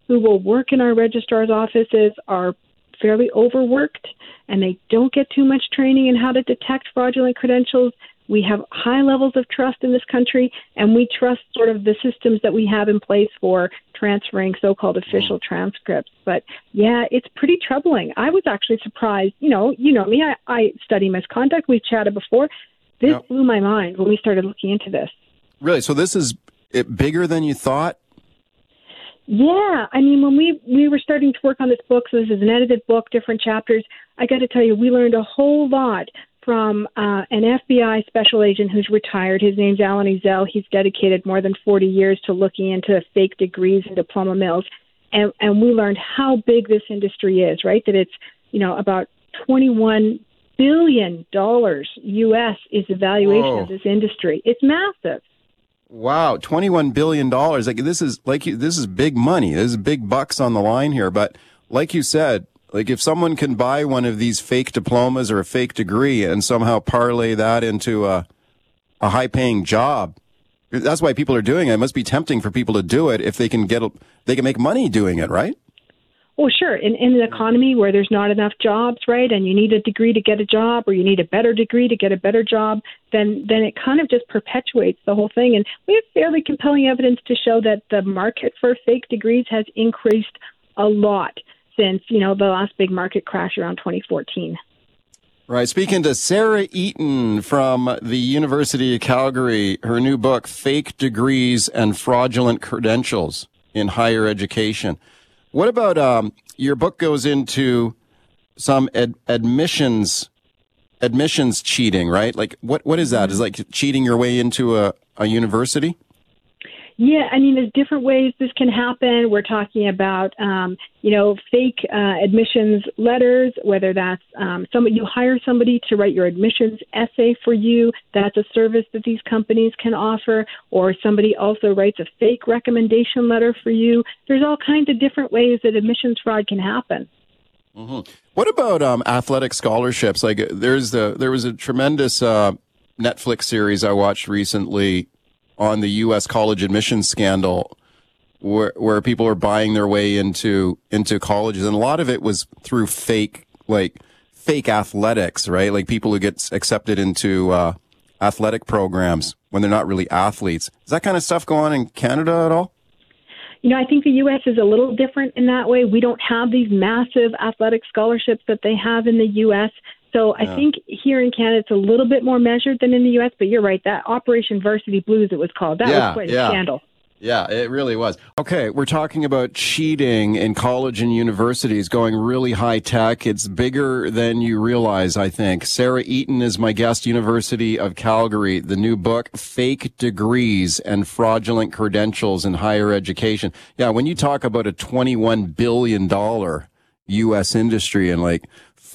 who will work in our registrar's offices are fairly overworked and they don't get too much training in how to detect fraudulent credentials. We have high levels of trust in this country, and we trust sort of the systems that we have in place for transferring so called official mm. transcripts. But yeah, it's pretty troubling. I was actually surprised. You know, you know me, I, I study misconduct. We've chatted before. This yep. blew my mind when we started looking into this. Really? So this is bigger than you thought? Yeah, I mean, when we we were starting to work on this book, so this is an edited book, different chapters. I got to tell you, we learned a whole lot from uh, an FBI special agent who's retired. His name's Alan Ezell. He's dedicated more than 40 years to looking into fake degrees and diploma mills. And, and we learned how big this industry is, right? That it's, you know, about 21 billion dollars US is the valuation Whoa. of this industry. It's massive. Wow, 21 billion dollars. Like this is like this is big money. There's big bucks on the line here, but like you said, like if someone can buy one of these fake diplomas or a fake degree and somehow parlay that into a, a high paying job, that's why people are doing it. It must be tempting for people to do it if they can get, they can make money doing it, right? Well, sure. In, in an economy where there's not enough jobs, right, and you need a degree to get a job, or you need a better degree to get a better job, then then it kind of just perpetuates the whole thing. And we have fairly compelling evidence to show that the market for fake degrees has increased a lot since you know the last big market crash around 2014. Right. Speaking to Sarah Eaton from the University of Calgary, her new book, Fake Degrees and Fraudulent Credentials in Higher Education. What about um, your book goes into some ad- admissions admissions cheating, right? Like what what is that? Is like cheating your way into a, a university? Yeah, I mean, there's different ways this can happen. We're talking about, um, you know, fake uh, admissions letters, whether that's um, somebody you hire somebody to write your admissions essay for you. That's a service that these companies can offer, or somebody also writes a fake recommendation letter for you. There's all kinds of different ways that admissions fraud can happen. Mm-hmm. What about um, athletic scholarships? Like, there's the there was a tremendous uh, Netflix series I watched recently on the U.S. college admissions scandal, where where people are buying their way into into colleges, and a lot of it was through fake like fake athletics, right? Like people who get accepted into uh, athletic programs when they're not really athletes. Does that kind of stuff go on in Canada at all? You know, I think the U.S. is a little different in that way. We don't have these massive athletic scholarships that they have in the U.S. So I think here in Canada it's a little bit more measured than in the U.S. But you're right, that Operation Varsity Blues it was called. That yeah, was quite yeah. a scandal. Yeah, it really was. Okay, we're talking about cheating in college and universities going really high tech. It's bigger than you realize, I think. Sarah Eaton is my guest, University of Calgary. The new book, Fake Degrees and Fraudulent Credentials in Higher Education. Yeah, when you talk about a $21 billion U.S. industry and like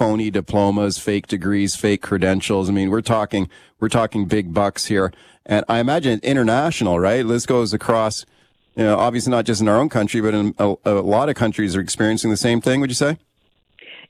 phony diplomas, fake degrees, fake credentials. I mean, we're talking, we're talking big bucks here. And I imagine it's international, right? This goes across, you know, obviously not just in our own country, but in a, a lot of countries are experiencing the same thing, would you say?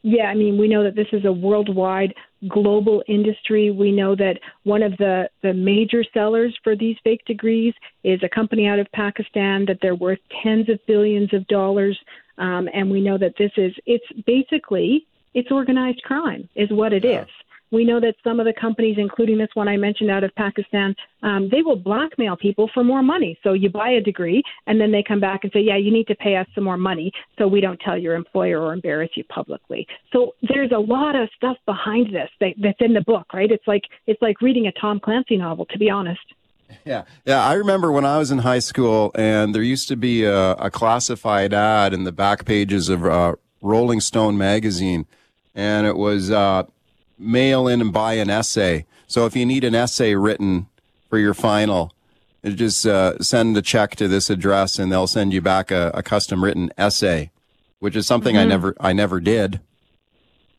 Yeah, I mean, we know that this is a worldwide global industry. We know that one of the, the major sellers for these fake degrees is a company out of Pakistan, that they're worth tens of billions of dollars. Um, and we know that this is, it's basically it's organized crime, is what it yeah. is. We know that some of the companies, including this one I mentioned out of Pakistan, um, they will blackmail people for more money. So you buy a degree, and then they come back and say, "Yeah, you need to pay us some more money, so we don't tell your employer or embarrass you publicly." So there's a lot of stuff behind this that, that's in the book, right? It's like it's like reading a Tom Clancy novel, to be honest. Yeah, yeah. I remember when I was in high school, and there used to be a, a classified ad in the back pages of uh, Rolling Stone magazine and it was uh, mail in and buy an essay. So if you need an essay written for your final, just uh, send a check to this address, and they'll send you back a, a custom written essay, which is something I Mhm. never I never did.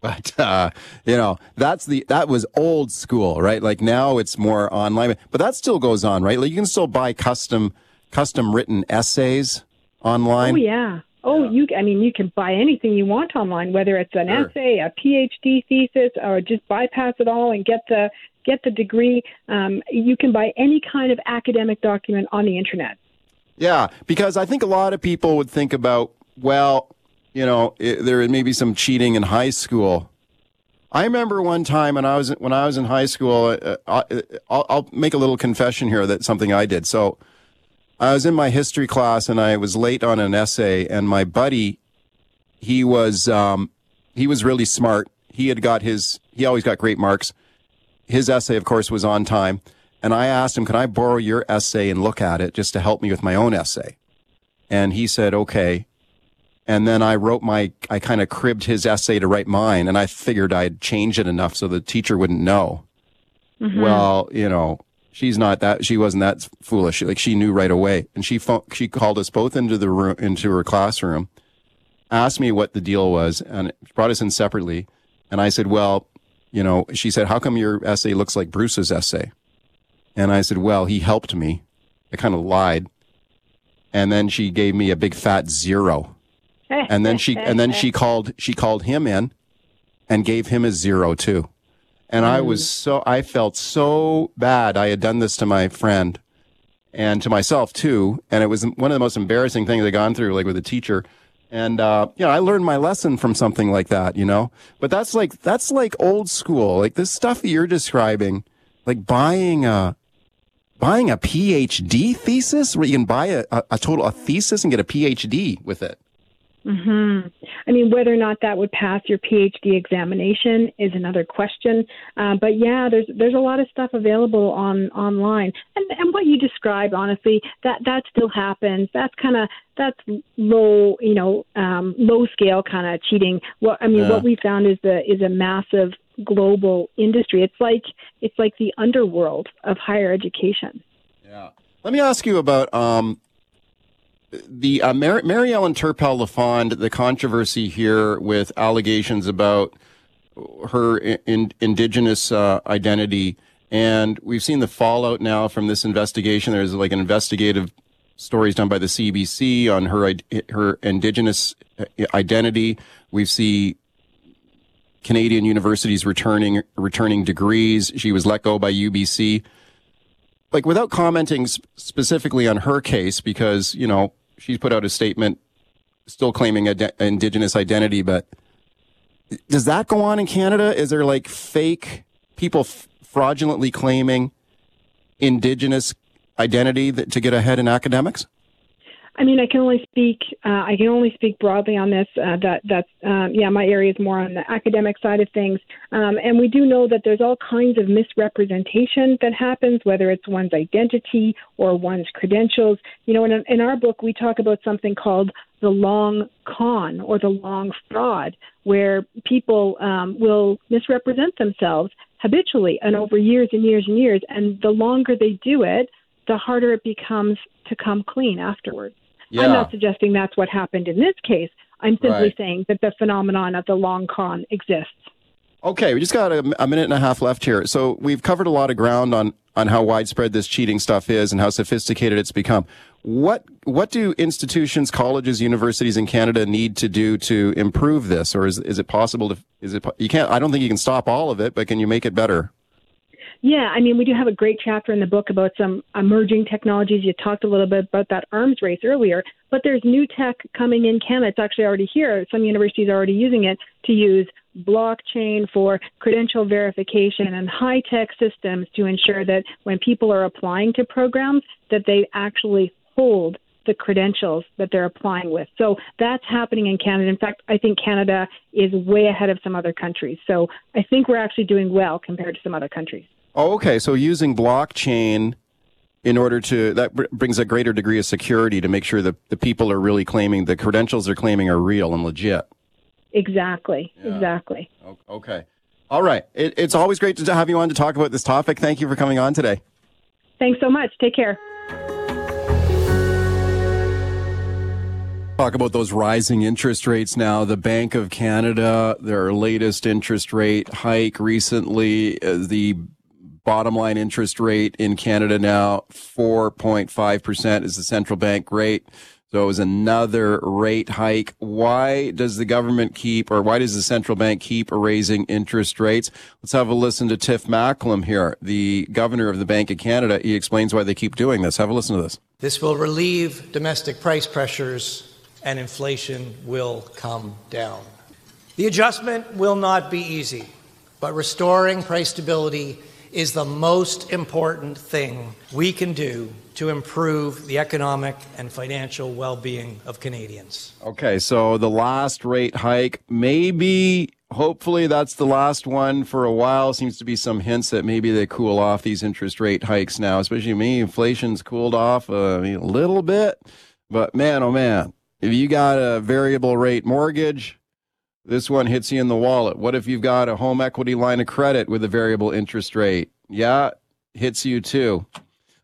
But uh, you know, that's the that was old school, right? Like now it's more online, but that still goes on, right? Like you can still buy custom custom written essays online. Oh yeah. Oh, you. I mean, you can buy anything you want online, whether it's an Sure. essay, a PhD thesis, or just bypass it all and get the get the degree. Um, you can buy any kind of academic document on the internet. Yeah, because I think a lot of people would think about, well, you know, i there may be some cheating in high school. I remember one time when I was when I was in high school. Uh, I, I'll, I'll make a little confession here that something I did. So, I was in my history class and I was late on an essay, and my buddy, he was um, he was really smart. He had got his he always got great marks. His essay, of course, was on time. And I asked him, can I borrow your essay and look at it just to help me with my own essay? And he said, okay. And then I wrote my, I kind of cribbed his essay to write mine. And I figured I'd change it enough so the teacher wouldn't know. Well, you know, she's not that, she wasn't that foolish. Like she knew right away. And she, pho- she called us both into the room, into her classroom, asked me what the deal was and brought us in separately. And I said, well, you know, she said, how come your essay looks like Bruce's essay? And I said, well, he helped me. I kind of lied. And then she gave me a big fat zero. And then she, and then she called, she called him in and gave him a zero too. And I was so, I felt so bad. I had done this to my friend and to myself too. And it was one of the most embarrassing things I'd gone through, like with a teacher. And, uh, you know, I learned my lesson from something like that, you know, but that's like, that's like old school. Like this stuff you're describing, like buying a, buying a PhD thesis where you can buy a, a, a total, a thesis and get a PhD with it. Hmm I mean, whether or not that would pass your PhD examination is another question. Uh, but yeah, there's there's a lot of stuff available on online, and and what you described, honestly, that that still happens. That's kind of that's low, you know, um, low scale kind of cheating. What I mean, Yeah. what we found is the is a massive global industry. It's like it's like the underworld of higher education. Yeah. Let me ask you about um, the uh, Mary, Mary Ellen Turpel LaFond, the controversy here with allegations about her in, indigenous uh, identity. And we've seen the fallout now from this investigation. There's like an investigative stories done by the CBC on her her indigenous uh, identity. We see Canadian universities returning returning degrees. She was let go by UBC. Like without commenting sp- specifically on her case, because you know she's put out a statement, still claiming ide- indigenous identity. But does that go on in Canada? Is there like fake people f- fraudulently claiming indigenous identity that, to get ahead in academics? I mean, I can only speak. Uh, I can only speak broadly on this. Uh, that that's um, yeah, my area is more on the academic side of things. Um, and we do know that there's all kinds of misrepresentation that happens, whether it's one's identity or one's credentials. You know, in, in our book, we talk about something called the long con or the long fraud, where people um, will misrepresent themselves habitually and over years and years and years. And the longer they do it, the harder it becomes to come clean afterwards. Yeah. I'm not suggesting that's what happened in this case. I'm simply Right. saying that the phenomenon of the long con exists. Okay, we just got a, a minute and a half left here. So we've covered a lot of ground on on how widespread this cheating stuff is and how sophisticated it's become. What what do institutions, colleges, universities in Canada need to do to improve this, or is is it possible to? Is it you can't? I don't think you can stop all of it, but can you make it better? Yeah, I mean, we do have a great chapter in the book about some emerging technologies. You talked a little bit about that arms race earlier, but there's new tech coming in Canada. It's actually already here. Some universities are already using it to use blockchain for credential verification and high tech systems to ensure that when people are applying to programs, that they actually hold the credentials that they're applying with. So that's happening in Canada. In fact, I think Canada is way ahead of some other countries. So I think we're actually doing well compared to some other countries. Oh, okay. So using blockchain in order to that br- brings a greater degree of security to make sure that the people are really claiming the credentials they're claiming are real and legit. Exactly. Exactly. O- Okay. All right. It, it's always great to have you on to talk about this topic. Thank you for coming on today. Thanks so much. Take care. Talk about those rising interest rates now. The Bank of Canada, their latest interest rate hike recently, uh, the bottom line interest rate in Canada now 4.5% is the central bank rate. So it was another rate hike. Why does the government keep, or why does the central bank keep raising interest rates? Let's have a listen to Tiff Macklem here, the governor of the Bank of Canada. He explains why they keep doing this. Have a listen to this. This will relieve domestic price pressures and inflation will come down. The adjustment will not be easy, but restoring price stability is the most important thing we can do to improve the economic and financial well being of Canadians. Okay, so the last rate hike, maybe, hopefully, that's the last one for a while. Seems to be some hints that maybe they cool off these interest rate hikes now, especially me. Inflation's cooled off uh, a little bit, but man, oh man, if you got a variable rate mortgage, this one hits you in the wallet. What if you've got a home equity line of credit with a variable interest rate? Yeah, hits you too.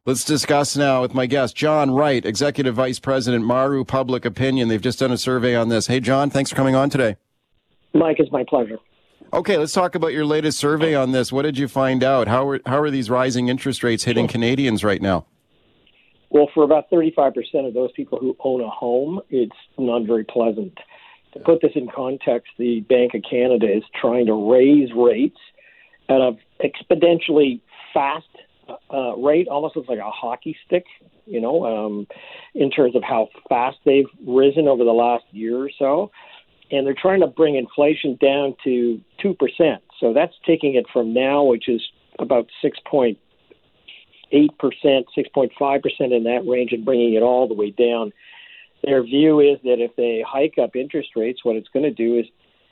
Let's discuss now with my guest, John Wright, Executive Vice President, Maru Public Opinion. They've just done a survey on this. Hey, John, thanks for coming on today. Mike, it's my pleasure. Okay, let's talk about your latest survey on this. What did you find out? How are, how are these rising interest rates hitting Canadians right now? Well, for about 35% of those people who own a home, it's not very pleasant. To put this in context, the Bank of Canada is trying to raise rates at an exponentially fast uh, rate, almost looks like a hockey stick, you know, um, in terms of how fast they've risen over the last year or so. And they're trying to bring inflation down to 2%. So that's taking it from now, which is about 6.8%, 6.5% in that range, and bringing it all the way down. Their view is that if they hike up interest rates, what it's going to do is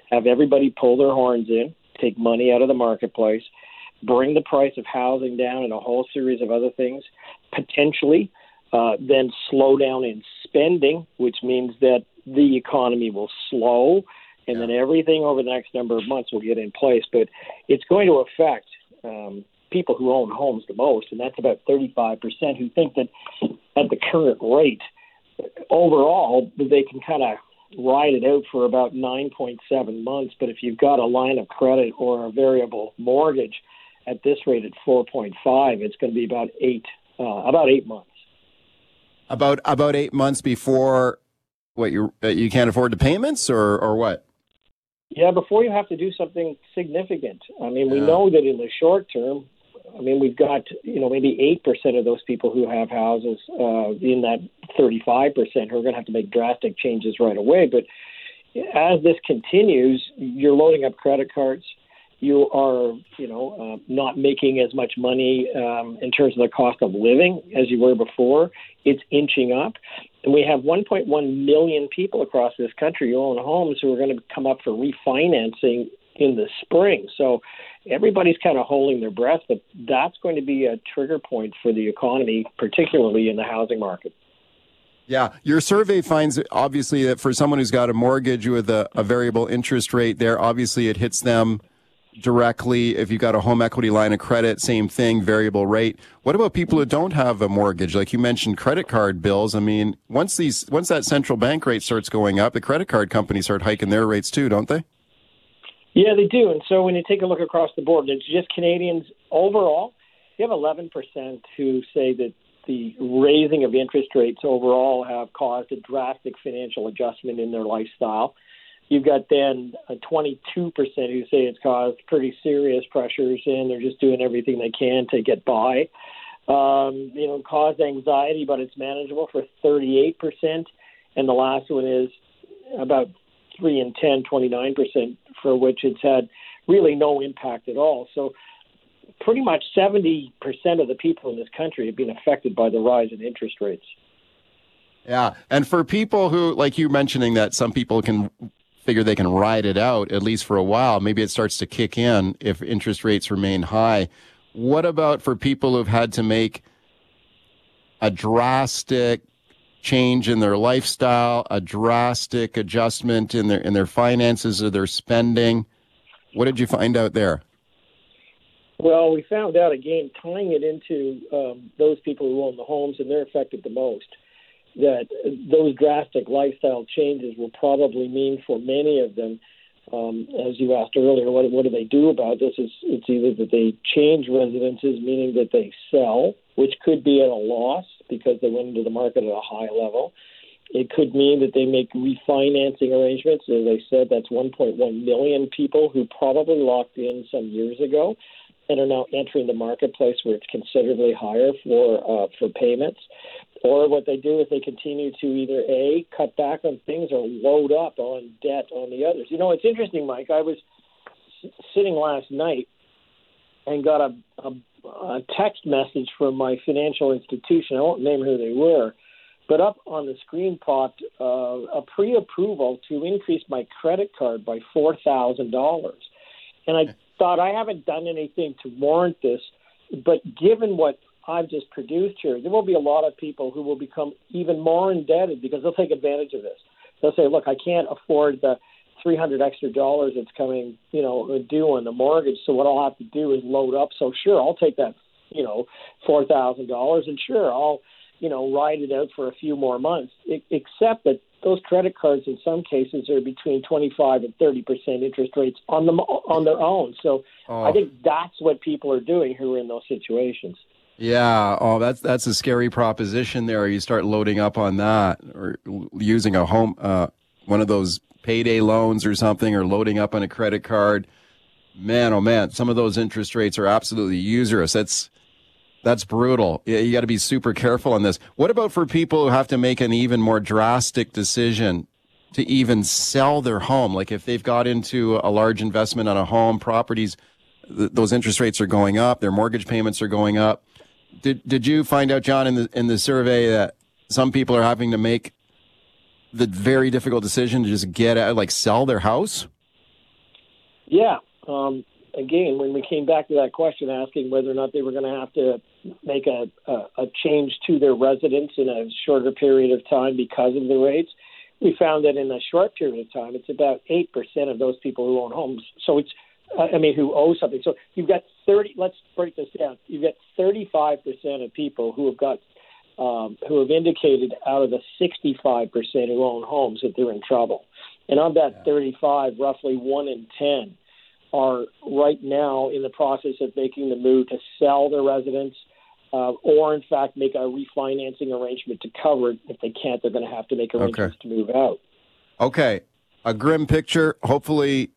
have everybody pull their horns in, take money out of the marketplace, bring the price of housing down, and a whole series of other things, potentially, uh, then slow down in spending, which means that the economy will slow, and then everything over the next number of months will get in place. But it's going to affect um, people who own homes the most, and that's about 35% who think that at the current rate, overall, they can kind of ride it out for about 9.7 months. But if you've got a line of credit or a variable mortgage at this rate at 4.5, it's going to be about eight uh, about eight months. About about eight months before what you uh, you can't afford the payments or or what? Yeah, before you have to do something significant. I mean, we know that in the short term, I mean, we've got you know maybe eight percent of those people who have houses uh, in that thirty-five percent who are going to have to make drastic changes right away. But as this continues, you're loading up credit cards. You are, you know, uh, not making as much money um, in terms of the cost of living as you were before. It's inching up, and we have 1.1 million people across this country who own homes who are going to come up for refinancing in the spring. So everybody's kind of holding their breath, but that's going to be a trigger point for the economy, particularly in the housing market. Yeah, your survey finds obviously that for someone who's got a mortgage with a, a variable interest rate, there obviously it hits them directly. If you've got a home equity line of credit, same thing, variable rate. What about people who don't have a mortgage? Like you mentioned, credit card bills. I mean, once these, once that central bank rate starts going up, the credit card companies start hiking their rates too, don't they? Yeah, they do. And so when you take a look across the board, it's just Canadians overall. You have 11% who say that the raising of interest rates overall have caused a drastic financial adjustment in their lifestyle. You've got then a 22% who say it's caused pretty serious pressures and they're just doing everything they can to get by. Um, you know, caused anxiety, but it's manageable for 38%. And the last one is about 3 and 10, 29%, for which it's had really no impact at all. So pretty much 70% of the people in this country have been affected by the rise in interest rates. Yeah. And for people who, like you mentioning that some people can figure they can ride it out at least for a while, maybe it starts to kick in if interest rates remain high. What about for people who've had to make a drastic change in their lifestyle, a drastic adjustment in their in their finances or their spending. What did you find out there? Well, we found out again, tying it into um, those people who own the homes and they're affected the most, that those drastic lifestyle changes will probably mean for many of them, um, as you asked earlier, what, what do they do about this? It's, it's either that they change residences, meaning that they sell, which could be at a loss because they went into the market at a high level. It could mean that they make refinancing arrangements. As I said, that's 1.1 million people who probably locked in some years ago and are now entering the marketplace where it's considerably higher for uh, for payments. Or what they do is they continue to either a cut back on things or load up on debt on the others. You know, it's interesting, Mike. I was sitting last night and got a, a, a text message from my financial institution. I won't name who they were, but up on the screen popped uh, a pre-approval to increase my credit card by four thousand dollars, and I thought I haven't done anything to warrant this, but given what I've just produced here, there will be a lot of people who will become even more indebted because they'll take advantage of this. They'll say, "Look, I can't afford the 300 extra dollars that's coming, you know, due on the mortgage. So what I'll have to do is load up. So sure, I'll take that, you know, four thousand dollars, and sure, I'll, you know, ride it out for a few more months. I- except that those credit cards, in some cases, are between 25 and 30 percent interest rates on them on their own. So Oh. I think that's what people are doing who are in those situations. Yeah. Oh, that's that's a scary proposition. There, you start loading up on that, or using a home, uh, one of those payday loans or something, or loading up on a credit card. Man, oh man, some of those interest rates are absolutely usurious. That's that's brutal. You got to be super careful on this. What about for people who have to make an even more drastic decision to even sell their home? Like if they've got into a large investment on a home, properties, th- those interest rates are going up, their mortgage payments are going up. Did did you find out, John, in the in the survey that some people are having to make the very difficult decision to just get out, like sell their house? Yeah. Um, again, when we came back to that question asking whether or not they were going to have to make a, a, a change to their residence in a shorter period of time because of the rates, we found that in a short period of time, it's about 8% of those people who own homes. So it's, uh, I mean, who owe something. So you've got 30, let's break this down. You've got 35% of people who have got, um, who have indicated out of the 65% who own homes that they're in trouble. And of that 35, roughly one in 10 are right now in the process of making the move to sell their residence uh, or, in fact, make a refinancing arrangement to cover it. If they can't, they're going to have to make arrangements to move out. Okay, a grim picture. Hopefully,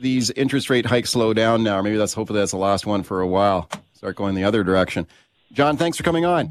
these interest rate hikes slow down now. Maybe that's hopefully that's the last one for a while. Start going the other direction. John, thanks for coming on.